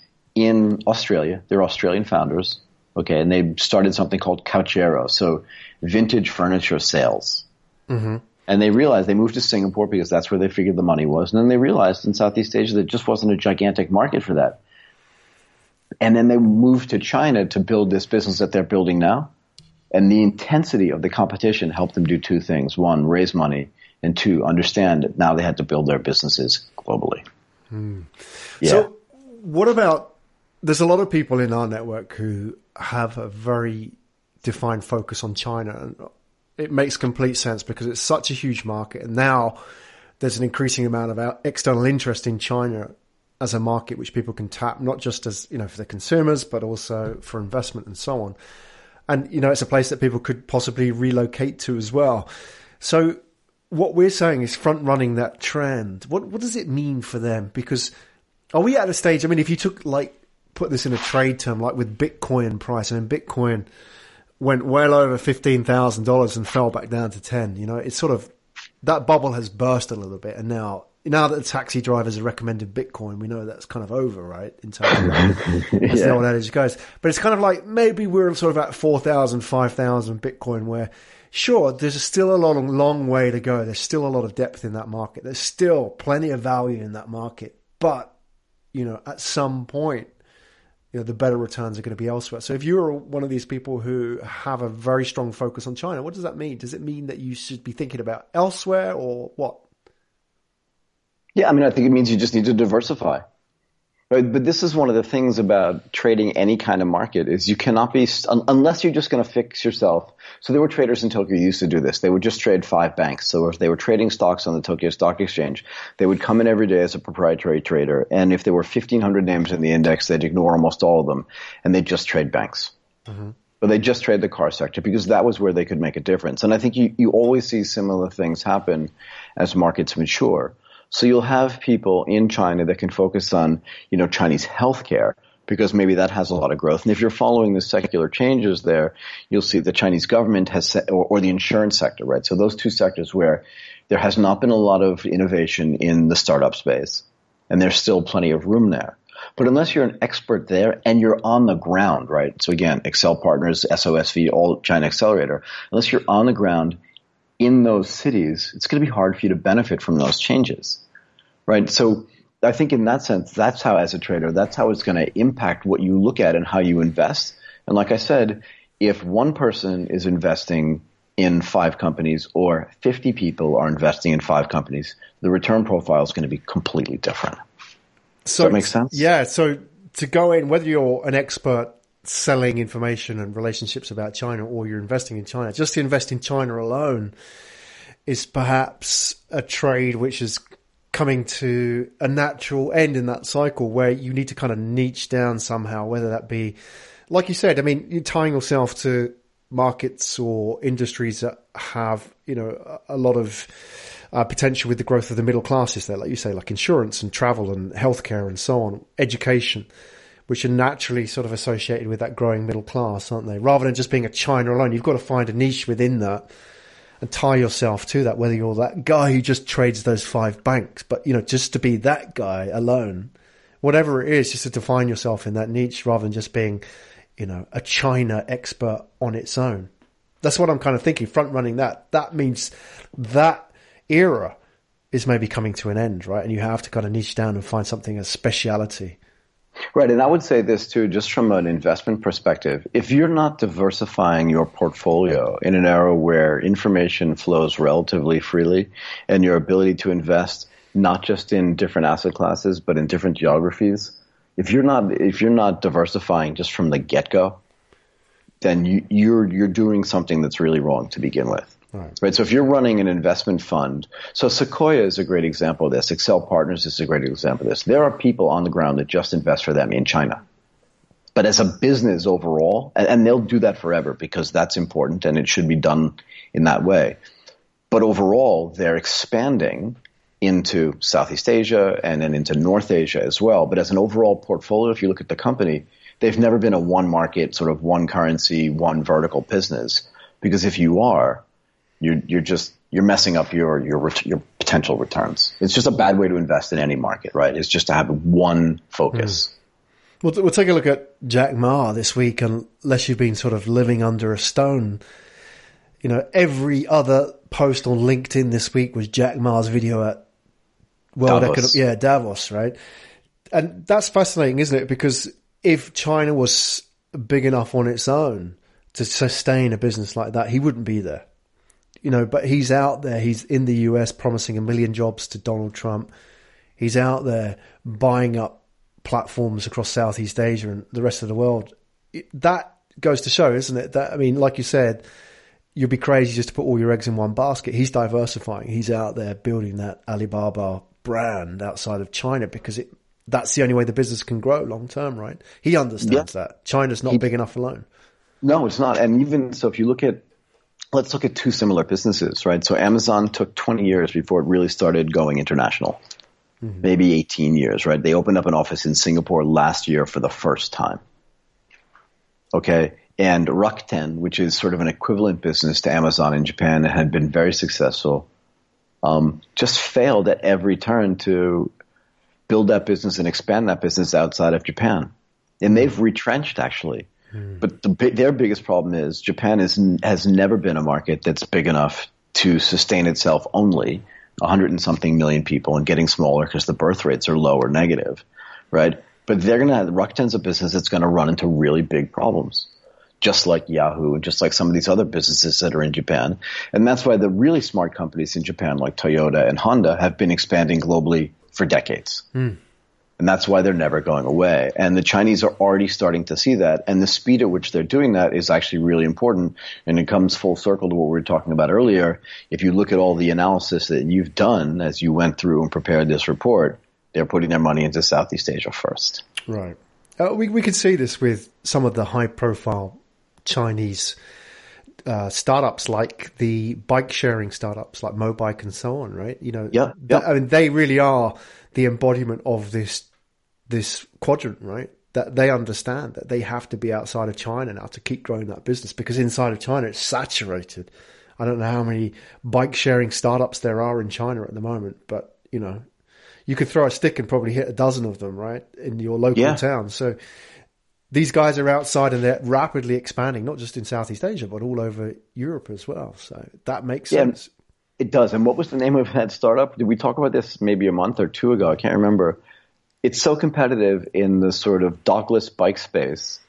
in Australia. They're Australian founders. Okay, and they started something called Couchero, so vintage furniture sales. Mm-hmm. And they realized they moved to Singapore because that's where they figured the money was. And then they realized in Southeast Asia there just wasn't a gigantic market for that. And then they moved to China to build this business that they're building now. And the intensity of the competition helped them do two things. One, raise money. And two, understand that now they had to build their businesses globally. Mm. Yeah. So what about, there's a lot of people in our network who have a very defined focus on China And it makes complete sense because it's such a huge market. And now there's an increasing amount of external interest in China as a market which people can tap, not just as, you know, for the consumers, but also for investment and so on. And, you know, it's a place that people could possibly relocate to as well. So what we're saying is front running that trend. What, what does it mean for them? Because are we at a stage? I mean, if you took like, put this in a trade term, like with Bitcoin price, I mean, Bitcoin, went well over fifteen thousand dollars and fell back down to ten. You know, it's sort of that bubble has burst a little bit, and now now that the taxi drivers have recommended Bitcoin, we know that's kind of over, right? In terms of [laughs] as yeah. the old adage goes. But it's kind of like maybe we're sort of at 4,000, 5,000 Bitcoin where sure, there's still a long, long way to go. There's still a lot of depth in that market. There's still plenty of value in that market. But, you know, at some point, you know, the better returns are going to be elsewhere. So if you're one of these people who have a very strong focus on China, what does that mean? Does it mean that you should be thinking about elsewhere or what? Yeah, I mean, I think it means you just need to diversify. Right? But this is one of the things about trading any kind of market is you cannot be unless you're just going to fix yourself. So there were traders in Tokyo used to do this. They would just trade five banks. So if they were trading stocks on the Tokyo Stock Exchange, they would come in every day as a proprietary trader. And if there were 1500 names in the index, they'd ignore almost all of them and they'd just trade banks. Mm-hmm. But they just trade the car sector because that was where they could make a difference. And I think you, you always see similar things happen as markets mature. So you'll have people in China that can focus on, you know, Chinese healthcare because maybe that has a lot of growth. And if you're following the secular changes there, you'll see the Chinese government has, or, or the insurance sector, right? So those two sectors where there has not been a lot of innovation in the startup space and there's still plenty of room there. But unless you're an expert there and you're on the ground, right? So again, Accel Partners, SOSV, all China Accelerator, unless you're on the ground in those cities, it's going to be hard for you to benefit from those changes, right? So I think in that sense, that's how as a trader, that's how it's going to impact what you look at and how you invest. And like I said, if one person is investing in five companies or 50 people are investing in five companies, the return profile is going to be completely different. So, Does that make sense? Yeah. So to go in, whether you're an expert selling information and relationships about China or you're investing in China, just to invest in China alone is perhaps a trade which is coming to a natural end in that cycle where you need to kind of niche down somehow, whether that be, like you said, I mean, you're tying yourself to markets or industries that have, you know, a lot of uh, potential with the growth of the middle classes there, like you say, like insurance and travel and healthcare and so on, education, which are naturally sort of associated with that growing middle class, aren't they? Rather than just being a China alone, you've got to find a niche within that and tie yourself to that, whether you're that guy who just trades those five banks, but you know, just to be that guy alone, whatever it is, just to define yourself in that niche rather than just being, you know, a China expert on its own. That's what I'm kind of thinking, front running that. That means that era is maybe coming to an end, right? And you have to kind of niche down and find something as speciality. Right. And I would say this too, just from an investment perspective. If you're not diversifying your portfolio in an era where information flows relatively freely and your ability to invest not just in different asset classes, but in different geographies, if you're not, if you're not diversifying just from the get go, then you, you're, you're doing something that's really wrong to begin with. Right. right. So if you're running an investment fund, so Sequoia is a great example of this. Accel Partners is a great example of this. There are people on the ground that just invest for them in China. But as a business overall, and, and they'll do that forever because that's important and it should be done in that way. But overall, they're expanding into Southeast Asia and then into North Asia as well. But as an overall portfolio, if you look at the company, they've never been a one market, sort of one currency, one vertical business. Because if you are, you're you're just you're messing up your your your potential returns. It's just a bad way to invest in any market, right? It's just to have one focus. Mm. We'll, we'll take a look at Jack Ma this week, unless you've been sort of living under a stone. You know, every other post on LinkedIn this week was Jack Ma's video at World Economic, yeah, Davos, right? And that's fascinating, isn't it? Because if China was big enough on its own to sustain a business like that, he wouldn't be there you know, but he's out there. He's in the US promising a million jobs to Donald Trump. He's out there buying up platforms across Southeast Asia and the rest of the world. That goes to show, isn't it? That I mean, like you said, you'd be crazy just to put all your eggs in one basket. He's diversifying. He's out there building that Alibaba brand outside of China because it that's the only way the business can grow long term, right? He understands yeah. that. China's not he, big enough alone. No, it's not. And even so, if you look at let's look at two similar businesses, right? So Amazon took 20 years before it really started going international. Mm-hmm. Maybe 18 years, right? They opened up an office in Singapore last year for the first time. Okay. And Rakuten, which is sort of an equivalent business to Amazon in Japan and had been very successful, um, just failed at every turn to build that business and expand that business outside of Japan. And they've retrenched actually. Hmm. But the, their biggest problem is Japan is, has never been a market that's big enough to sustain itself only 100 and something million people and getting smaller because the birth rates are low or negative, right? But they're going to have Rakuten's a business that's going to run into really big problems, just like Yahoo and just like some of these other businesses that are in Japan. And that's why the really smart companies in Japan, like Toyota and Honda, have been expanding globally for decades. Mm. And that's why they're never going away. And the Chinese are already starting to see that. And the speed at which they're doing that is actually really important. And it comes full circle to what we were talking about earlier. If you look at all the analysis that you've done as you went through and prepared this report, they're putting their money into Southeast Asia first. Right. Uh, we, we could see this with some of the high profile Chinese uh, startups like the bike sharing startups like Mobike and so on, right? You know, yeah, yeah. I mean, they really are the embodiment of this this quadrant, right? That they understand that they have to be outside of China now to keep growing that business because inside of China it's saturated. I don't know how many bike sharing startups there are in China at the moment, but you know, you could throw a stick and probably hit a dozen of them, right, in your local Yeah. town. So these guys are outside and they're rapidly expanding, not just in Southeast Asia, but all over Europe as well. So that makes Yeah. sense. It does. And what was the name of that startup? Did we talk about this maybe a month or two ago? I can't remember. It's so competitive in the sort of dockless bike space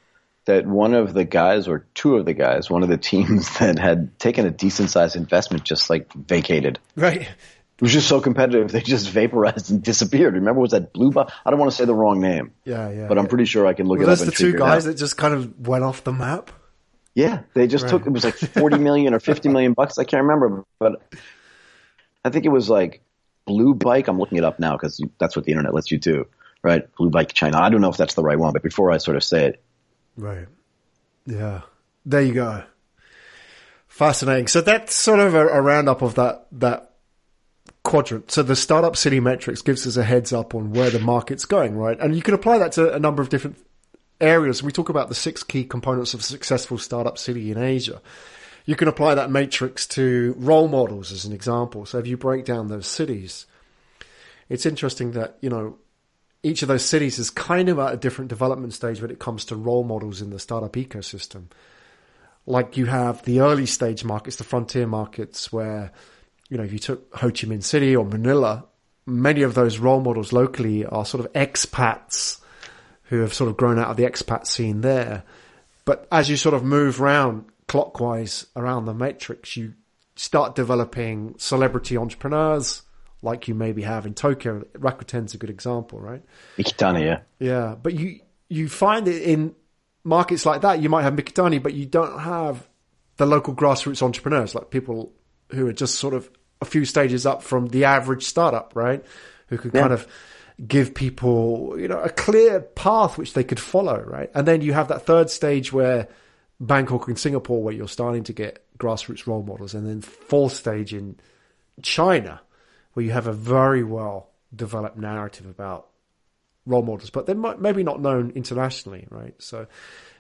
that one of the guys or two of the guys, one of the teams [laughs] that had taken a decent sized investment just like vacated. Right. It was just so competitive they just vaporized and disappeared. Remember was that Blue Bike? I don't want to say the wrong name. Yeah, yeah. But I'm pretty sure I can look Were it up those the two guys that just kind of went off the map? Yeah, they just Right. took it was like [laughs] forty million or fifty million bucks. I can't remember, but I think it was like Blue Bike. I'm looking it up now because that's what the internet lets you do, right? Blue Bike China. I don't know if that's the right one, but before I sort of say it, Right. Yeah. There you go. Fascinating. So that's sort of a, a roundup of that that quadrant. So the startup city matrix gives us a heads up on where the market's going, right? And you can apply that to a number of different areas. We talk about the six key components of a successful startup city in Asia. You can apply that matrix to role models as an example. So if you break down those cities, it's interesting that, you know, each of those cities is kind of at a different development stage when it comes to role models in the startup ecosystem. Like you have the early stage markets, the frontier markets, where, you know, if you took Ho Chi Minh City or Manila, many of those role models locally are sort of expats who have sort of grown out of the expat scene there. But as you sort of move around clockwise around the matrix, you start developing celebrity entrepreneurs like you maybe have in Tokyo. Rakuten's a good example, right? Mikitani, yeah. Yeah, but you you find it in markets like that. You might have Mikitani, but you don't have the local grassroots entrepreneurs, like people who are just sort of a few stages up from the average startup, right? Who could kind of give people, you know, a clear path which they could follow, right? And then you have that third stage where Bangkok and Singapore, where you're starting to get grassroots role models, and then fourth stage in China, where you have a very well developed narrative about role models, but they're maybe not known internationally, right? So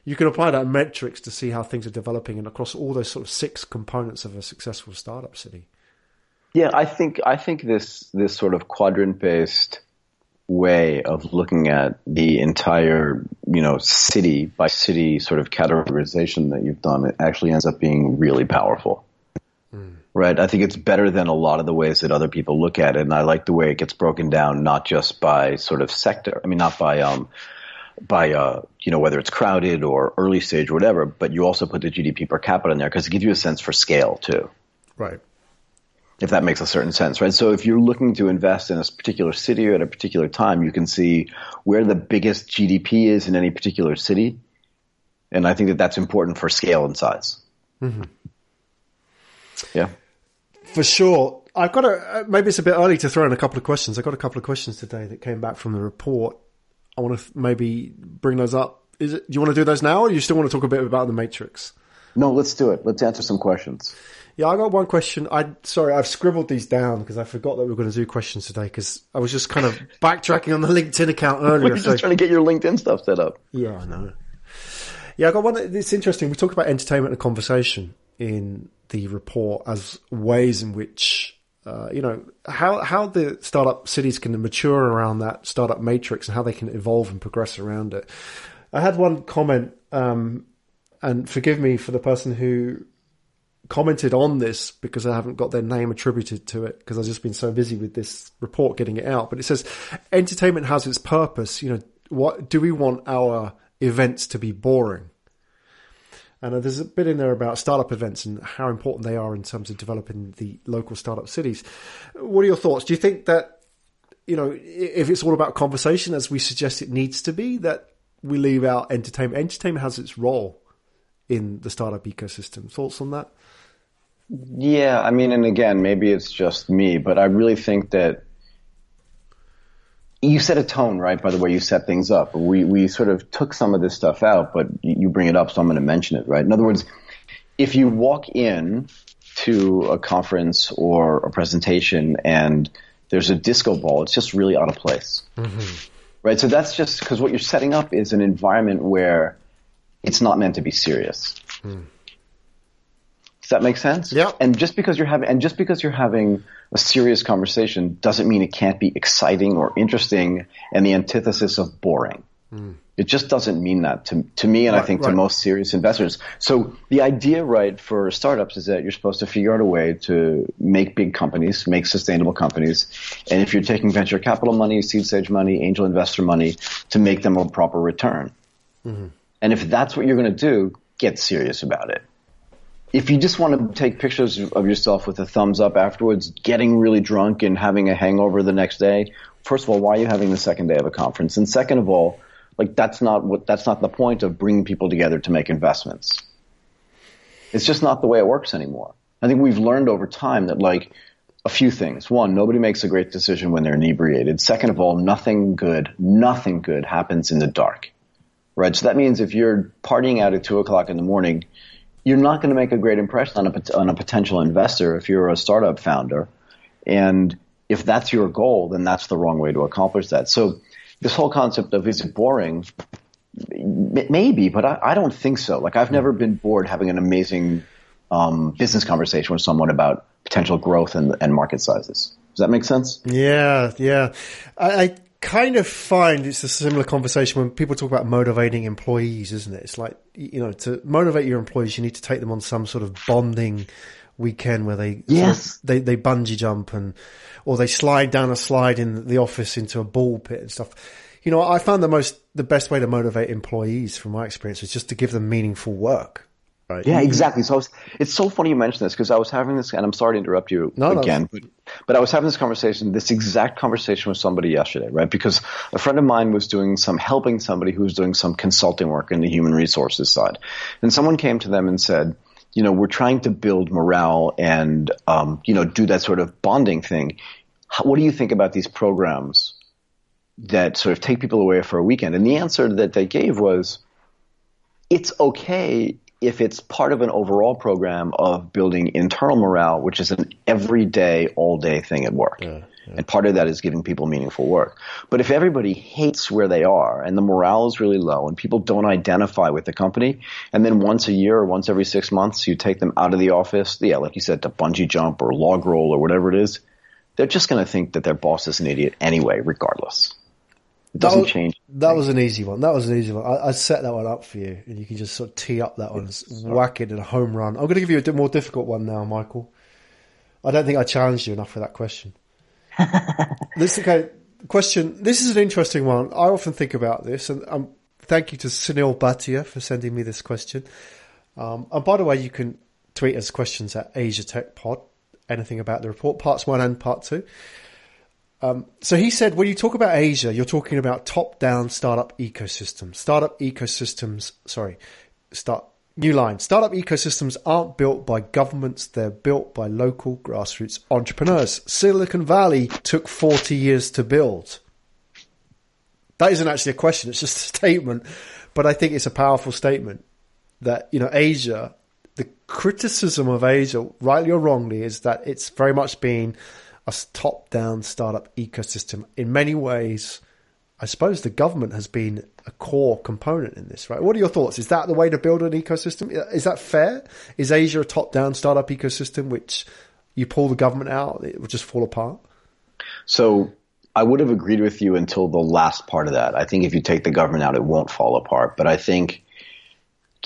you can apply that matrix to see how things are developing and across all those sort of six components of a successful startup city. Yeah, I think I think this this sort of quadrant based way of looking at the entire you know city by city sort of categorization that you've done it actually ends up being really powerful. Right. I think it's better than a lot of the ways that other people look at it. And I like the way it gets broken down, not just by sort of sector. I mean, not by, um, by, uh, you know, whether it's crowded or early stage or whatever, but you also put the GDP per capita in there because it gives you a sense for scale too Right. If that makes a certain sense, right? So if you're looking to invest in a particular city or at a particular time, you can see where the biggest GDP is in any particular city. And I think that that's important for scale and size. Yeah. For sure. I've got a, uh, maybe it's a bit early to throw in a couple of questions. I've got a couple of questions today that came back from the report. I want to maybe bring those up. Is it, do you want to do those now or you still want to talk a bit about the matrix? No, let's do it. Let's answer some questions. Yeah, I got one question. I sorry, I've scribbled these down because I forgot that we were going to do questions today because I was just kind of backtracking on the LinkedIn account [laughs] We're earlier. just so trying to get your LinkedIn stuff set up. yeah, I know. Yeah, I got one. It's interesting. We talked about entertainment and conversation in the report as ways in which uh, you know how how the startup cities can mature around that startup matrix and how they can evolve and progress around it. I had one comment, um, and forgive me for the person who commented on this because I haven't got their name attributed to it because I've just been so busy with this report getting it out. But it says entertainment has its purpose. You know, what do we want our events to be boring? And uh, there's a bit in there about startup events and how important they are in terms of developing the local startup cities. What are your thoughts? Do you think that, you know, if it's all about conversation as we suggest it needs to be, that we leave out entertainment? Entertainment has its role in the startup ecosystem. Thoughts on that? Yeah, I mean, and again, maybe it's just me, but I really think that you set a tone, right, by the way you set things up. We, we sort of took some of this stuff out, but you you bring it up, so I'm going to mention it, right? In other words, if you walk in to a conference or a presentation and there's a disco ball, it's just really out of place. Mm-hmm. Right? So that's just because what you're setting up is an environment where it's not meant to be serious. Hmm. Does that make sense? Yeah. And just because you're having and just because you're having a serious conversation doesn't mean it can't be exciting or interesting and the antithesis of boring. Hmm. It just doesn't mean that to, to me and I Right, think to most serious investors. So the idea, right, for startups is that you're supposed to figure out a way to make big companies, make sustainable companies. And if you're taking venture capital money, seed stage money, angel investor money, to make them a proper return. Mm-hmm. And if that's what you're going to do, get serious about it. If you just want to take pictures of yourself with a thumbs up afterwards, getting really drunk and having a hangover the next day, first of all, why are you having the second day of a conference? And second of all, like that's not what that's not the point of bringing people together to make investments. It's just not the way it works anymore. I think we've learned over time that like a few things. One, nobody makes a great decision when they're inebriated. Second of all, nothing good, nothing good happens in the dark right? So that means if you're partying out at two o'clock in the morning, you're not going to make a great impression on a, on a potential investor if you're a startup founder. And if that's your goal, then that's the wrong way to accomplish that. So this whole concept of is it boring? Maybe, but I, I don't think so. Like I've never been bored having an amazing um, business conversation with someone about potential growth and, and market sizes. Does that make sense? Yeah, yeah. I, I kind of find it's a similar conversation when people talk about motivating employees, isn't it? It's like, you know, to motivate your employees, you need to take them on some sort of bonding weekend where they, sort of- Yes. they, they bungee jump and, or they slide down a slide in the office into a ball pit and stuff. You know, I found the most, the best way to motivate employees from my experience is just to give them meaningful work. Right. Yeah, exactly. So I was, it's so funny you mention this because I was having this, and I'm sorry to interrupt you No, no. again, but, but I was having this conversation, this exact conversation with somebody yesterday, right? Because a friend of mine was doing some, helping somebody who was doing some consulting work in the human resources side. And someone came to them and said, you know, we're trying to build morale and, um, you know, do that sort of bonding thing. How, what do you think about these programs that sort of take people away for a weekend? And the answer that they gave was, it's okay if it's part of an overall program of building internal morale, which is an everyday, all day thing at work. And part of that is giving people meaningful work. But if everybody hates where they are and the morale is really low and people don't identify with the company, and then once a year or once every six months you take them out of the office, yeah, like you said, to bungee jump or log roll or whatever it is, they're just going to think that their boss is an idiot anyway, regardless. It doesn't That was- change. That was an easy one. That was an easy one. I, I set that one up for you, and you can just sort of tee up that one, and whack it in a home run. I'm going to give you a more difficult one now, Michael. I don't think I challenged you enough for that question. [laughs] this okay question. This is an interesting one. I often think about this, and um, thank you to Sunil Bhatia for sending me this question. Um, and by the way, you can tweet us questions at Asia Tech Pod. Anything about the report, parts one and part two. Um, so he said, when you talk about Asia, you're talking about top-down startup ecosystems. Startup ecosystems, sorry, start new line. Startup ecosystems aren't built by governments; they're built by local grassroots entrepreneurs. Silicon Valley took 40 years to build. That isn't actually a question; it's just a [laughs] statement. But I think it's a powerful statement that you know Asia. The criticism of Asia, rightly or wrongly, is that it's very much been a top-down startup ecosystem. In many ways, I suppose the government has been a core component in this, right? What are your thoughts? Is that the way to build an ecosystem? Is that fair? Is Asia a top-down startup ecosystem, which you pull the government out, it will just fall apart? So I would have agreed with you until the last part of that. I think if you take the government out, it won't fall apart. But I think,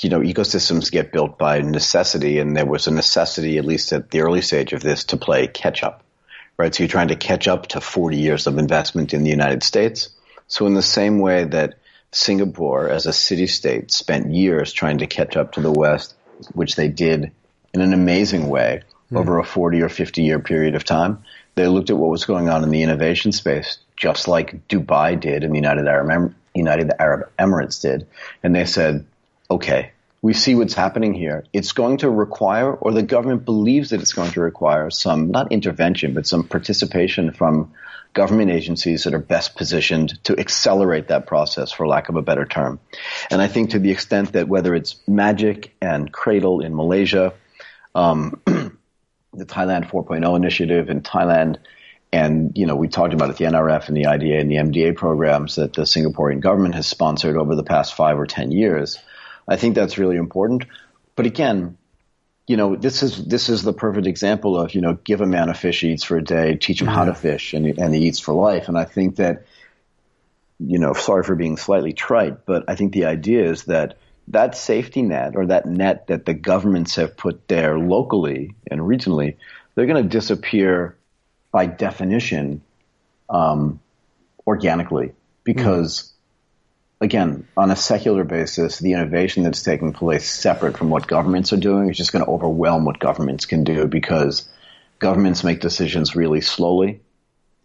you know, ecosystems get built by necessity, and there was a necessity, at least at the early stage of this, to play catch up, right? So you're trying to catch up to 40 years of investment in the United States. So in the same way that Singapore, as a city state, spent years trying to catch up to the West, which they did in an amazing way hmm. over a 40 or 50 year period of time. They looked at what was going on in the innovation space, just like Dubai did and the United Arab, Em- United Arab Emirates did. And they said, okay, we see what's happening here. It's going to require, or the government believes that it's going to require some, not intervention, but some participation from government agencies that are best positioned to accelerate that process, for lack of a better term. And I think to the extent that whether it's Magic and Cradle in Malaysia, um, [clears throat] the Thailand 4.0 initiative in Thailand, and you know we talked about it, the NRF and the IDA and the MDA programs that the Singaporean government has sponsored over the past five or ten years. I think that's really important. But again, you know, this is this is the perfect example of you know, give a man a fish he eats for a day, teach him how to fish, and and he eats for life. And I think that, you know, sorry for being slightly trite, but I think the idea is that that safety net or that net that the governments have put there locally and regionally, they're going to disappear by definition um, organically because. Again, on a secular basis, the innovation that's taking place separate from what governments are doing is just going to overwhelm what governments can do because governments make decisions really slowly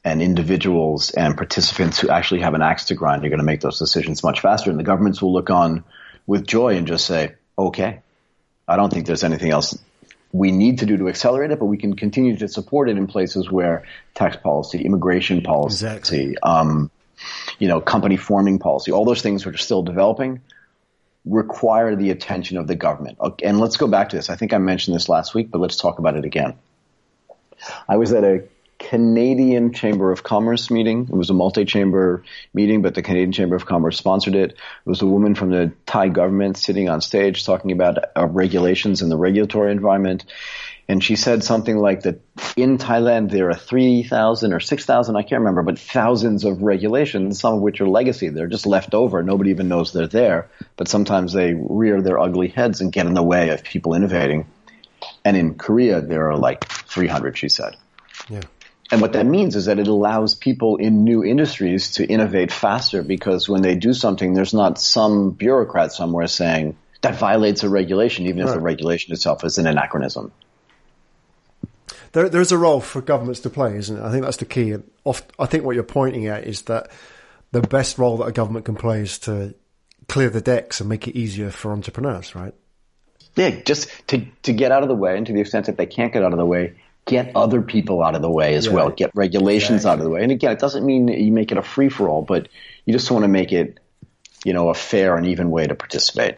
and individuals and participants who actually have an axe to grind are going to make those decisions much faster. And the governments will look on with joy and just say, okay, I don't think there's anything else we need to do to accelerate it, but we can continue to support it in places where tax policy, immigration policy, Exactly. um, you know, company forming policy, all those things which are still developing require the attention of the government. And let's go back to this. I think I mentioned this last week, but let's talk about it again. I was at a Canadian Chamber of Commerce meeting. It was a multi-chamber meeting, but the Canadian Chamber of Commerce sponsored it. It was a woman from the Thai government sitting on stage talking about uh, regulations in the regulatory environment. And she said something like that in Thailand there are 3,000 or 6,000, I can't remember, but thousands of regulations, some of which are legacy. They're just left over. Nobody even knows they're there. But sometimes they rear their ugly heads and get in the way of people innovating. And in Korea there are like 300, she said. Yeah. And what that means is that it allows people in new industries to innovate faster because when they do something, there's not some bureaucrat somewhere saying that violates a regulation, even if the regulation itself is an anachronism. There, there's a role for governments to play, isn't it? I think that's the key. And oft, I think what you're pointing at is that the best role that a government can play is to clear the decks and make it easier for entrepreneurs, right? Yeah, just to, to get out of the way, and to the extent that they can't get out of the way, get other people out of the way as well. Get regulations out of the way. And again, it doesn't mean you make it a free for all, but you just want to make it, you know, a fair and even way to participate.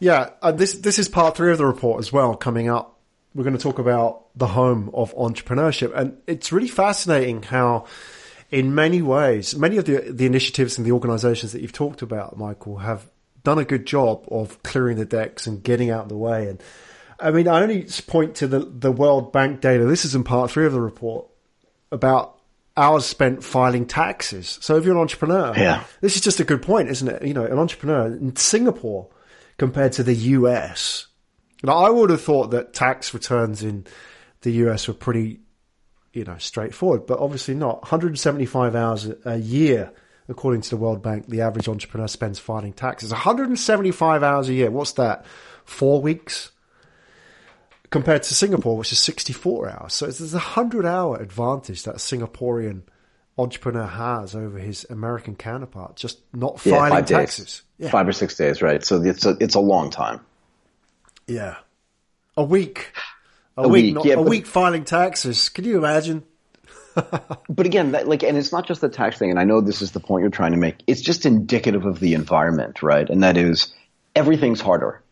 Yeah, uh, this this is part three of the report as well. Coming up, we're going to talk about the home of entrepreneurship, and it's really fascinating how, in many ways, many of the the initiatives and the organisations that you've talked about, Michael, have done a good job of clearing the decks and getting out of the way. And I mean, I only point to the the World Bank data. This is in part three of the report about hours spent filing taxes. So if you're an entrepreneur, Yeah. this is just a good point, isn't it? You know, an entrepreneur in Singapore compared to the US. Now, I would have thought that tax returns in the US were pretty, you know, straightforward, but obviously not. 175 hours a- a year, according to the World Bank, the average entrepreneur spends filing taxes. 175 hours a year. What's that? Four weeks? Compared to Singapore, which is 64 hours. So there's a 100 hour advantage that a Singaporean entrepreneur has over his American counterpart, just not Yeah, filing five days. taxes. Yeah. Five or six days, right? So it's a, it's a long time. Yeah. A week. A, A week, week, not, yeah, a but- week filing taxes. Can you imagine? [laughs] But again, that, like, and it's not just the tax thing, and I know this is the point you're trying to make. It's just indicative of the environment, right? And that is everything's harder.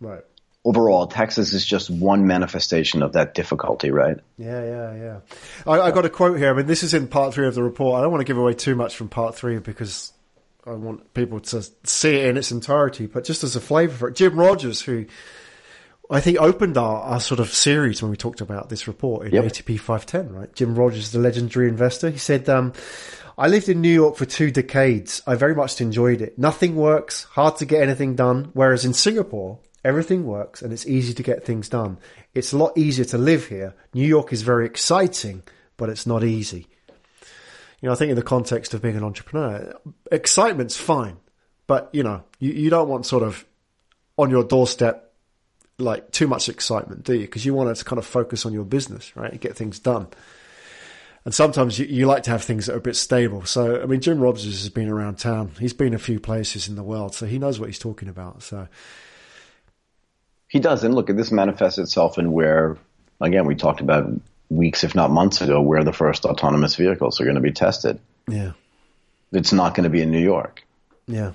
Right. Overall, taxes is just one manifestation of that difficulty, right? Yeah, yeah, yeah. I, I got a quote here. I mean, this is in part three of the report. I don't want to give away too much from part three because I want people to see it in its entirety. But just as a flavour for it, Jim Rogers, who I think opened our, our sort of series when we talked about this report in Yep. ATP 510, right? Jim Rogers, the legendary investor. He said, um, I lived in New York for two decades. I very much enjoyed it. Nothing works, hard to get anything done. Whereas in Singapore, everything works and it's easy to get things done. It's a lot easier to live here. New York is very exciting, but it's not easy. You know, I think in the context of being an entrepreneur, excitement's fine, but you know, you, you don't want sort of on your doorstep like too much excitement, do you? Because you want to kind of focus on your business, right? And get things done. And sometimes you, you like to have things that are a bit stable. So, I mean, Jim Rogers has been around town. He's been a few places in the world, so he knows what he's talking about. So, He does, and look, at this manifests itself in where, again, we talked about weeks, if not months ago, where the first autonomous vehicles are going to be tested. yeah, It's not going to be in New York. yeah,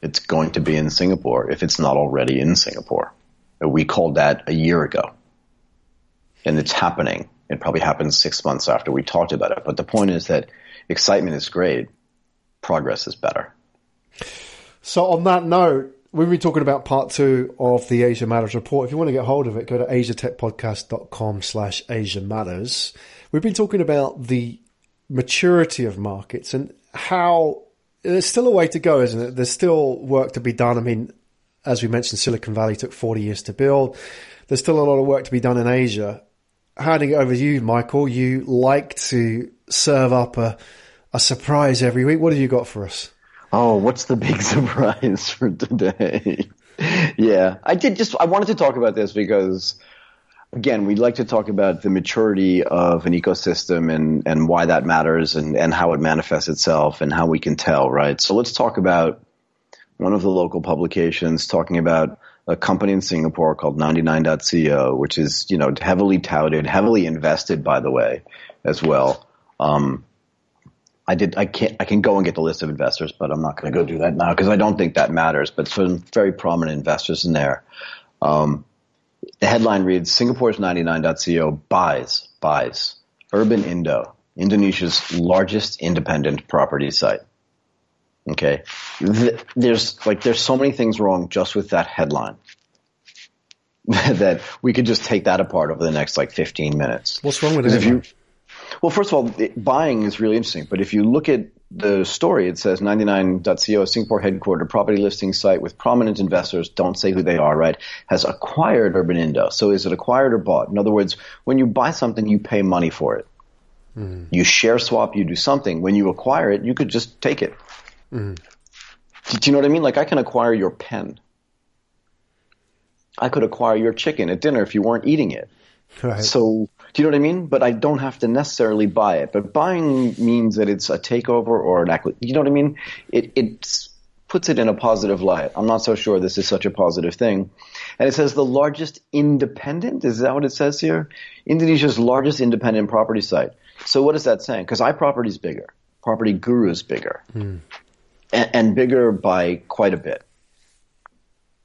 It's going to be in Singapore if it's not already in Singapore. We called that a year ago. And it's happening. It probably happened six months after we talked about it. But the point is that excitement is great. Progress is better. So on that note, we've been talking about part two of the Asia Matters report. If you want to get hold of it, go to asiatechpodcast.com slash Asia Matters. We've been talking about the maturity of markets and how there's still a way to go, isn't it? There's still work to be done. I mean, as we mentioned, Silicon Valley took 40 years to build. There's still a lot of work to be done in Asia. Handing it over to you, Michael. You like to serve up a, a surprise every week. What have you got for us? Oh, what's the big [laughs] surprise for today? yeah, I did just, I wanted to talk about this because again, we'd like to talk about the maturity of an ecosystem and, and why that matters and, and how it manifests itself and how we can tell, right? So let's talk about one of the local publications talking about a company in Singapore called 99.co, which is, you know, heavily touted, heavily invested, by the way, as well. Um, I did. I can't. I can go and get the list of investors, but I'm not going to go do that now because I don't think that matters. But some very prominent investors in there. Um, the headline reads: Singapore's 99.co buys buys Urban Indo, Indonesia's largest independent property site. Okay, there's like there's so many things wrong just with that headline [laughs] that we could just take that apart over the next like 15 minutes. What's wrong with it? Well, first of all, it, buying is really interesting. But if you look at the story, it says 99.co, a Singapore headquartered property listing site with prominent investors, don't say who they are, right, has acquired Urban Indo. So is it acquired or bought? In other words, when you buy something, you pay money for it. Mm. You share swap, you do something. When you acquire it, you could just take it. Mm. Do, do you know what I mean? Like I can acquire your pen. I could acquire your chicken at dinner if you weren't eating it. Right. So do you know what I mean? But I don't have to necessarily buy it. But buying means that it's a takeover or an acquisition. You know what I mean? It it puts it in a positive light. I'm not so sure this is such a positive thing. And it says the largest independent. Is that what it says here? Indonesia's largest independent property site. So what is that saying? Because iProperty is bigger. Property Guru is bigger, mm. and, and bigger by quite a bit.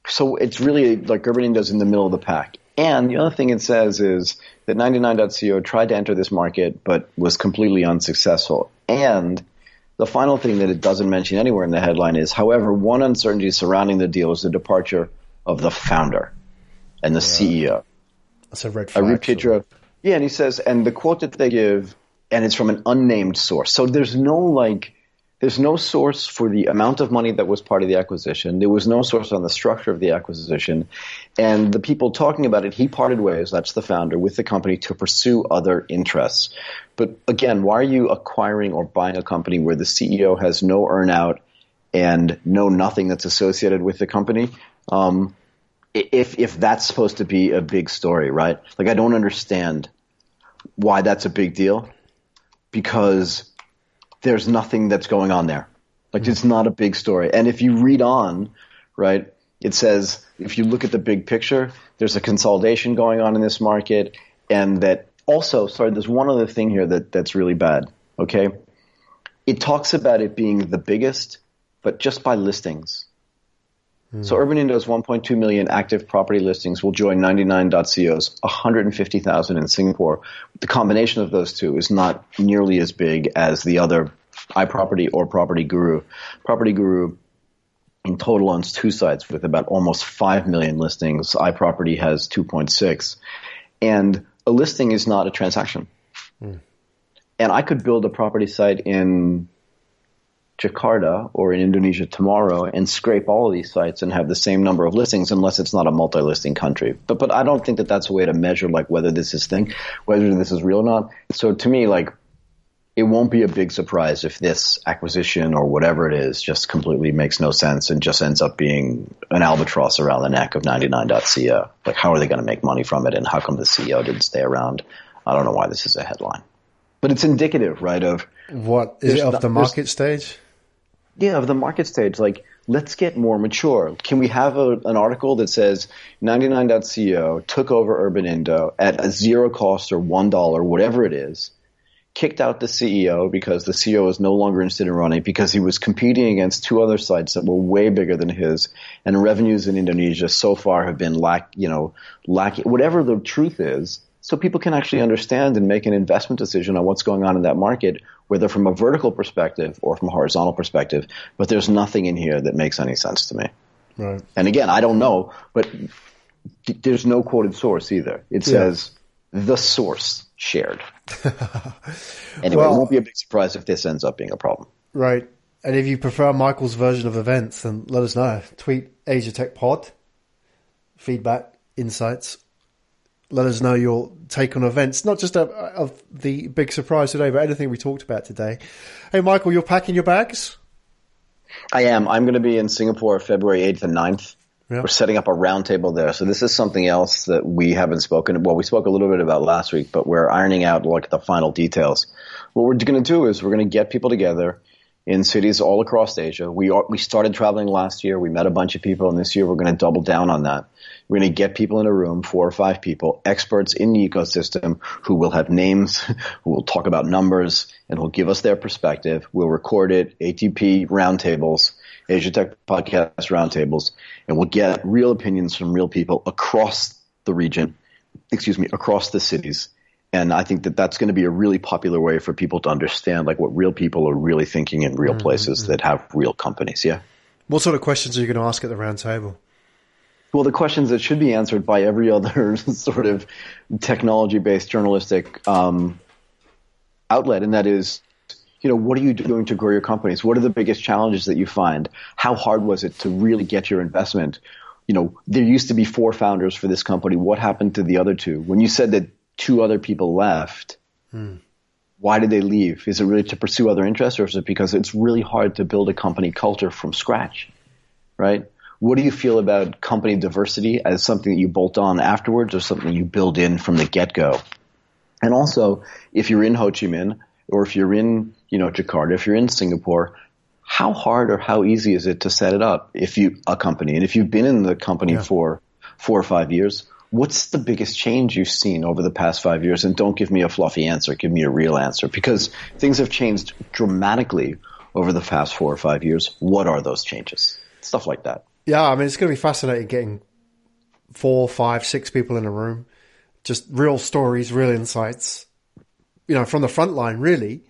So it's really like Urban Indo's in the middle of the pack. And the other thing it says is that 99.co tried to enter this market but was completely unsuccessful. And the final thing that it doesn't mention anywhere in the headline is, however, one uncertainty surrounding the deal is the departure of the founder and the yeah. CEO. That's a red flag. I read picture yeah, and he says, and the quote that they give, and it's from an unnamed source. So there's no like, there's no source for the amount of money that was part of the acquisition. There was no source on the structure of the acquisition. And the people talking about it, he parted ways, that's the founder, with the company to pursue other interests. But again, why are you acquiring or buying a company where the CEO has no earnout and no nothing that's associated with the company? Um, if if that's supposed to be a big story, right? Like I don't understand why that's a big deal because there's nothing that's going on there. Like it's mm-hmm. not a big story. And if you read on, right, it says if you look at the big picture, there's a consolidation going on in this market, and that also, sorry, there's one other thing here that that's really bad. Okay, it talks about it being the biggest, but just by listings. So Urban Indo's 1.2 million active property listings will join 99.co's 150,000 in Singapore. The combination of those two is not nearly as big as the other iProperty or Property Guru. Property Guru in total owns two sites with about almost 5 million listings. iProperty has 2.6. And a listing is not a transaction. Hmm. And I could build a property site in Jakarta or in Indonesia tomorrow and scrape all of these sites and have the same number of listings unless it's not a multi-listing country. But but I don't think that that's a way to measure like whether this is thing, whether this is real or not. So to me, like it won't be a big surprise if this acquisition or whatever it is just completely makes no sense and just ends up being an albatross around the neck of 99.co. Like how are they going to make money from it and how come the CEO didn't stay around? I don't know why this is a headline. But it's indicative, right, of what is it of the market stage? Yeah, of the market stage, like let's get more mature. Can we have a, an article that says 99.co took over Urban Indo at a zero cost or one dollar, whatever it is, kicked out the CEO because the CEO is no longer interested in running because he was competing against two other sites that were way bigger than his, and revenues in Indonesia so far have been lack, you know, lacking. Whatever the truth is, so people can actually understand and make an investment decision on what's going on in that market, whether from a vertical perspective or from a horizontal perspective. But there's nothing in here that makes any sense to me. Right. And again, I don't know, but d- there's no quoted source either. It says the source shared. [laughs] anyway, Well- it won't be a big surprise if this ends up being a problem. Right. And if you prefer Michael's version of events, then let us know. Tweet Asia Tech Pod. Feedback, insights. Let us know your take on events, not just of, of the big surprise today, but anything we talked about today. Hey, Michael, you're packing your bags? I am. I'm going to be in Singapore February 8th and 9th. Yeah. We're setting up a roundtable there. So this is something else that we haven't spoken. Well, we spoke a little bit about last week, but we're ironing out like the final details. What we're going to do is we're going to get people together in cities all across Asia. We are, we started traveling last year. We met a bunch of people, and this year we're going to double down on that. We're going to get people in a room, four or five people, experts in the ecosystem who will have names, [laughs] who will talk about numbers, and will give us their perspective. We'll record it, ATP roundtables, Asia Tech podcast roundtables, and we'll get real opinions from real people across the region, excuse me, across the cities. And I think that that's going to be a really popular way for people to understand like what real people are really thinking in real places that have real companies. Yeah. What sort of questions are you going to ask at the round table? Well, the questions that should be answered by every other [laughs] sort of technology-based journalistic um, outlet, and that is, you know, what are you doing to grow your companies? What are the biggest challenges that you find? How hard was it to really get your investment? You know, there used to be four founders for this company. What happened to the other two? When you said that two other people left, hmm. why did they leave? Is it really to pursue other interests, or is it because it's really hard to build a company culture from scratch? Right? What do you feel about company diversity as something that you bolt on afterwards or something you build in from the get go? And also, if you're in Ho Chi Minh or if you're in, you know, Jakarta, if you're in Singapore, how hard or how easy is it to set it up if you, a company? And if you've been in the company for four or five years, what's the biggest change you've seen over the past five years? And don't give me a fluffy answer. Give me a real answer because things have changed dramatically over the past four or five years. What are those changes? Stuff like that. Yeah, I mean, it's going to be fascinating getting four, five, six people in a room, just real stories, real insights, you know, from the front line, really.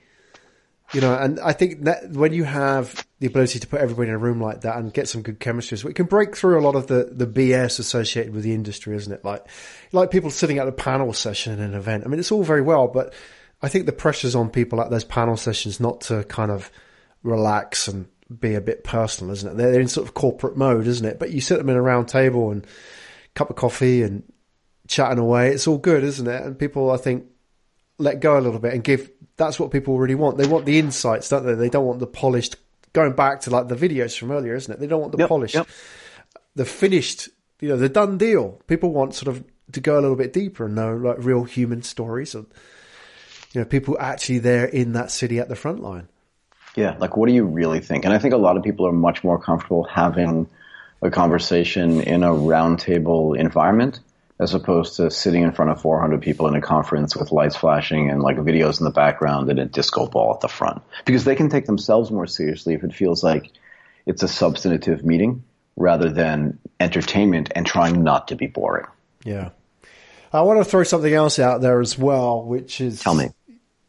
You know, and I think that when you have the ability to put everybody in a room like that and get some good chemistry, so it can break through a lot of the, the BS associated with the industry, isn't it? Like, like people sitting at a panel session in an event. I mean, it's all very well, but I think the pressure's on people at those panel sessions not to kind of relax and be a bit personal, isn't it? They're in sort of corporate mode, isn't it? But you sit them in a round table and cup of coffee and chatting away. It's all good, isn't it? And people, I think, let go a little bit and give. That's what people really want. They want the insights, don't they? They don't want the polished. Going back to like the videos from earlier, isn't it? They don't want the Yep, polished, yep. the finished, you know, the done deal. People want sort of to go a little bit deeper and know like real human stories and you know, people actually there in that city at the front line. Yeah, like what do you really think? And I think a lot of people are much more comfortable having a conversation in a roundtable environment as opposed to sitting in front of 400 people in a conference with lights flashing and like videos in the background and a disco ball at the front. Because they can take themselves more seriously if it feels like it's a substantive meeting rather than entertainment and trying not to be boring. Yeah. I want to throw something else out there as well, which is Tell me.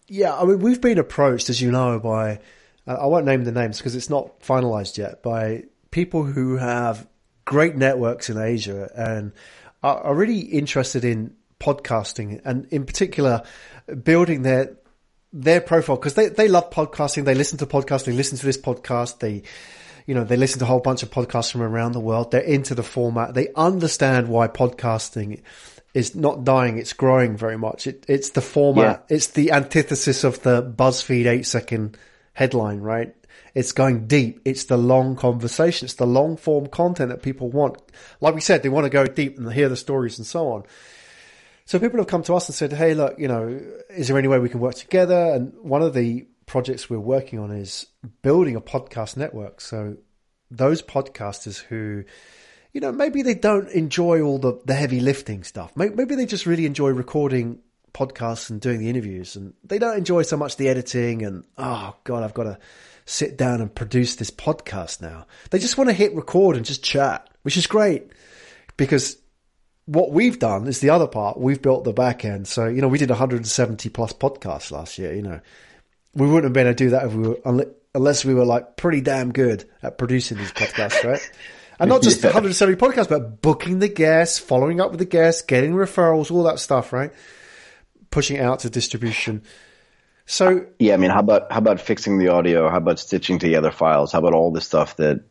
Yeah, I mean, we've been approached, as you know, by uh, I won't name the names because it's not finalized yet, by people who have great networks in Asia and are, are really interested in podcasting and, in particular, building their their profile because they they love podcasting. They listen to podcasts. They listen to this podcast. They you know, they listen to a whole bunch of podcasts from around the world. They're into the format. They understand why podcasting is not dying. It's growing very much. It, it's the format. It's the antithesis of the BuzzFeed eight second headline, right? It's going deep. It's the long conversation. It's the long form content that people want. Like we said, they want to go deep and hear the stories and so on. So people have come to us and said, "Hey, look, you know, is there any way we can work together?" And one of the projects we're working on is building a podcast network. So those podcasters who, you know, maybe they don't enjoy all the, the heavy lifting stuff. Maybe, they just really enjoy recording podcasts and doing the interviews and they don't enjoy so much the editing and, oh God, I've got to sit down and produce this podcast now. They just want to hit record and just chat, which is great because what we've done is the other part. We've built the back end. So, you know, we did 170 plus podcasts last year, you know, we wouldn't have been able to do that if we were, unless we were like pretty damn good at producing these podcasts, [laughs] right? And not just [laughs] Yeah. 170 podcasts, but booking the guests, following up with the guests, getting referrals, all that stuff, right? Pushing it out to distribution. So Yeah, I mean, how about how about fixing the audio? How about stitching together files? How about all the stuff that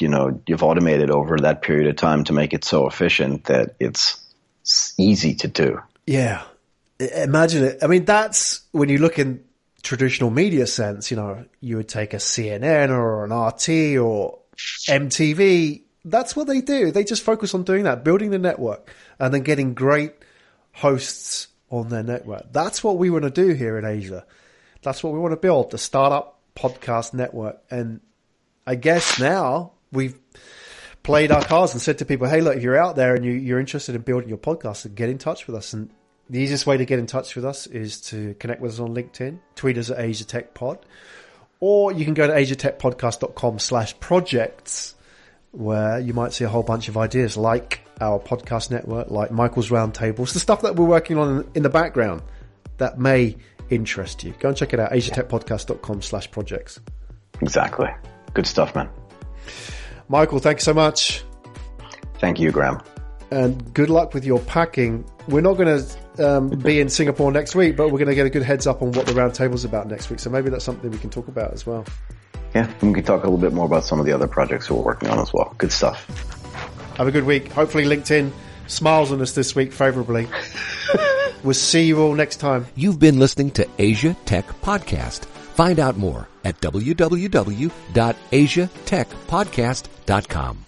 you know you've automated over that period of time to make it so efficient that it's easy to do? Yeah. Imagine it. I mean, that's when you look in traditional media sense, you know, you would take a CNN or an RT or MTV. That's what they do. They just focus on doing that, building the network and then getting great hosts on their network. That's what we want to do here in Asia. That's what we want to build, the startup podcast network. And I guess now we've played our cards and said to people, hey, look, if you're out there and you, you're interested in building your podcast, get in touch with us. And the easiest way to get in touch with us is to connect with us on LinkedIn, tweet us at Asia Tech Pod, or you can go to asiatechpodcast.com slash projects where you might see a whole bunch of ideas like our podcast network, like Michael's Roundtables, the stuff that we're working on in the background that may interest you. Go and check it out, asiatechpodcast.com slash projects. Exactly. Good stuff, man. Michael, thank you so much. Thank you, Graham. and good luck with your packing. We're not going to um, be in Singapore next week, but we're going to get a good heads up on what the roundtable's about next week. So maybe that's something we can talk about as well. Yeah, and we can talk a little bit more about some of the other projects we're working on as well. Good stuff. Have a good week. Hopefully, LinkedIn smiles on us this week favorably. [laughs] we'll see you all next time. You've been listening to Asia Tech Podcast. Find out more at www.asiatechpodcast.com.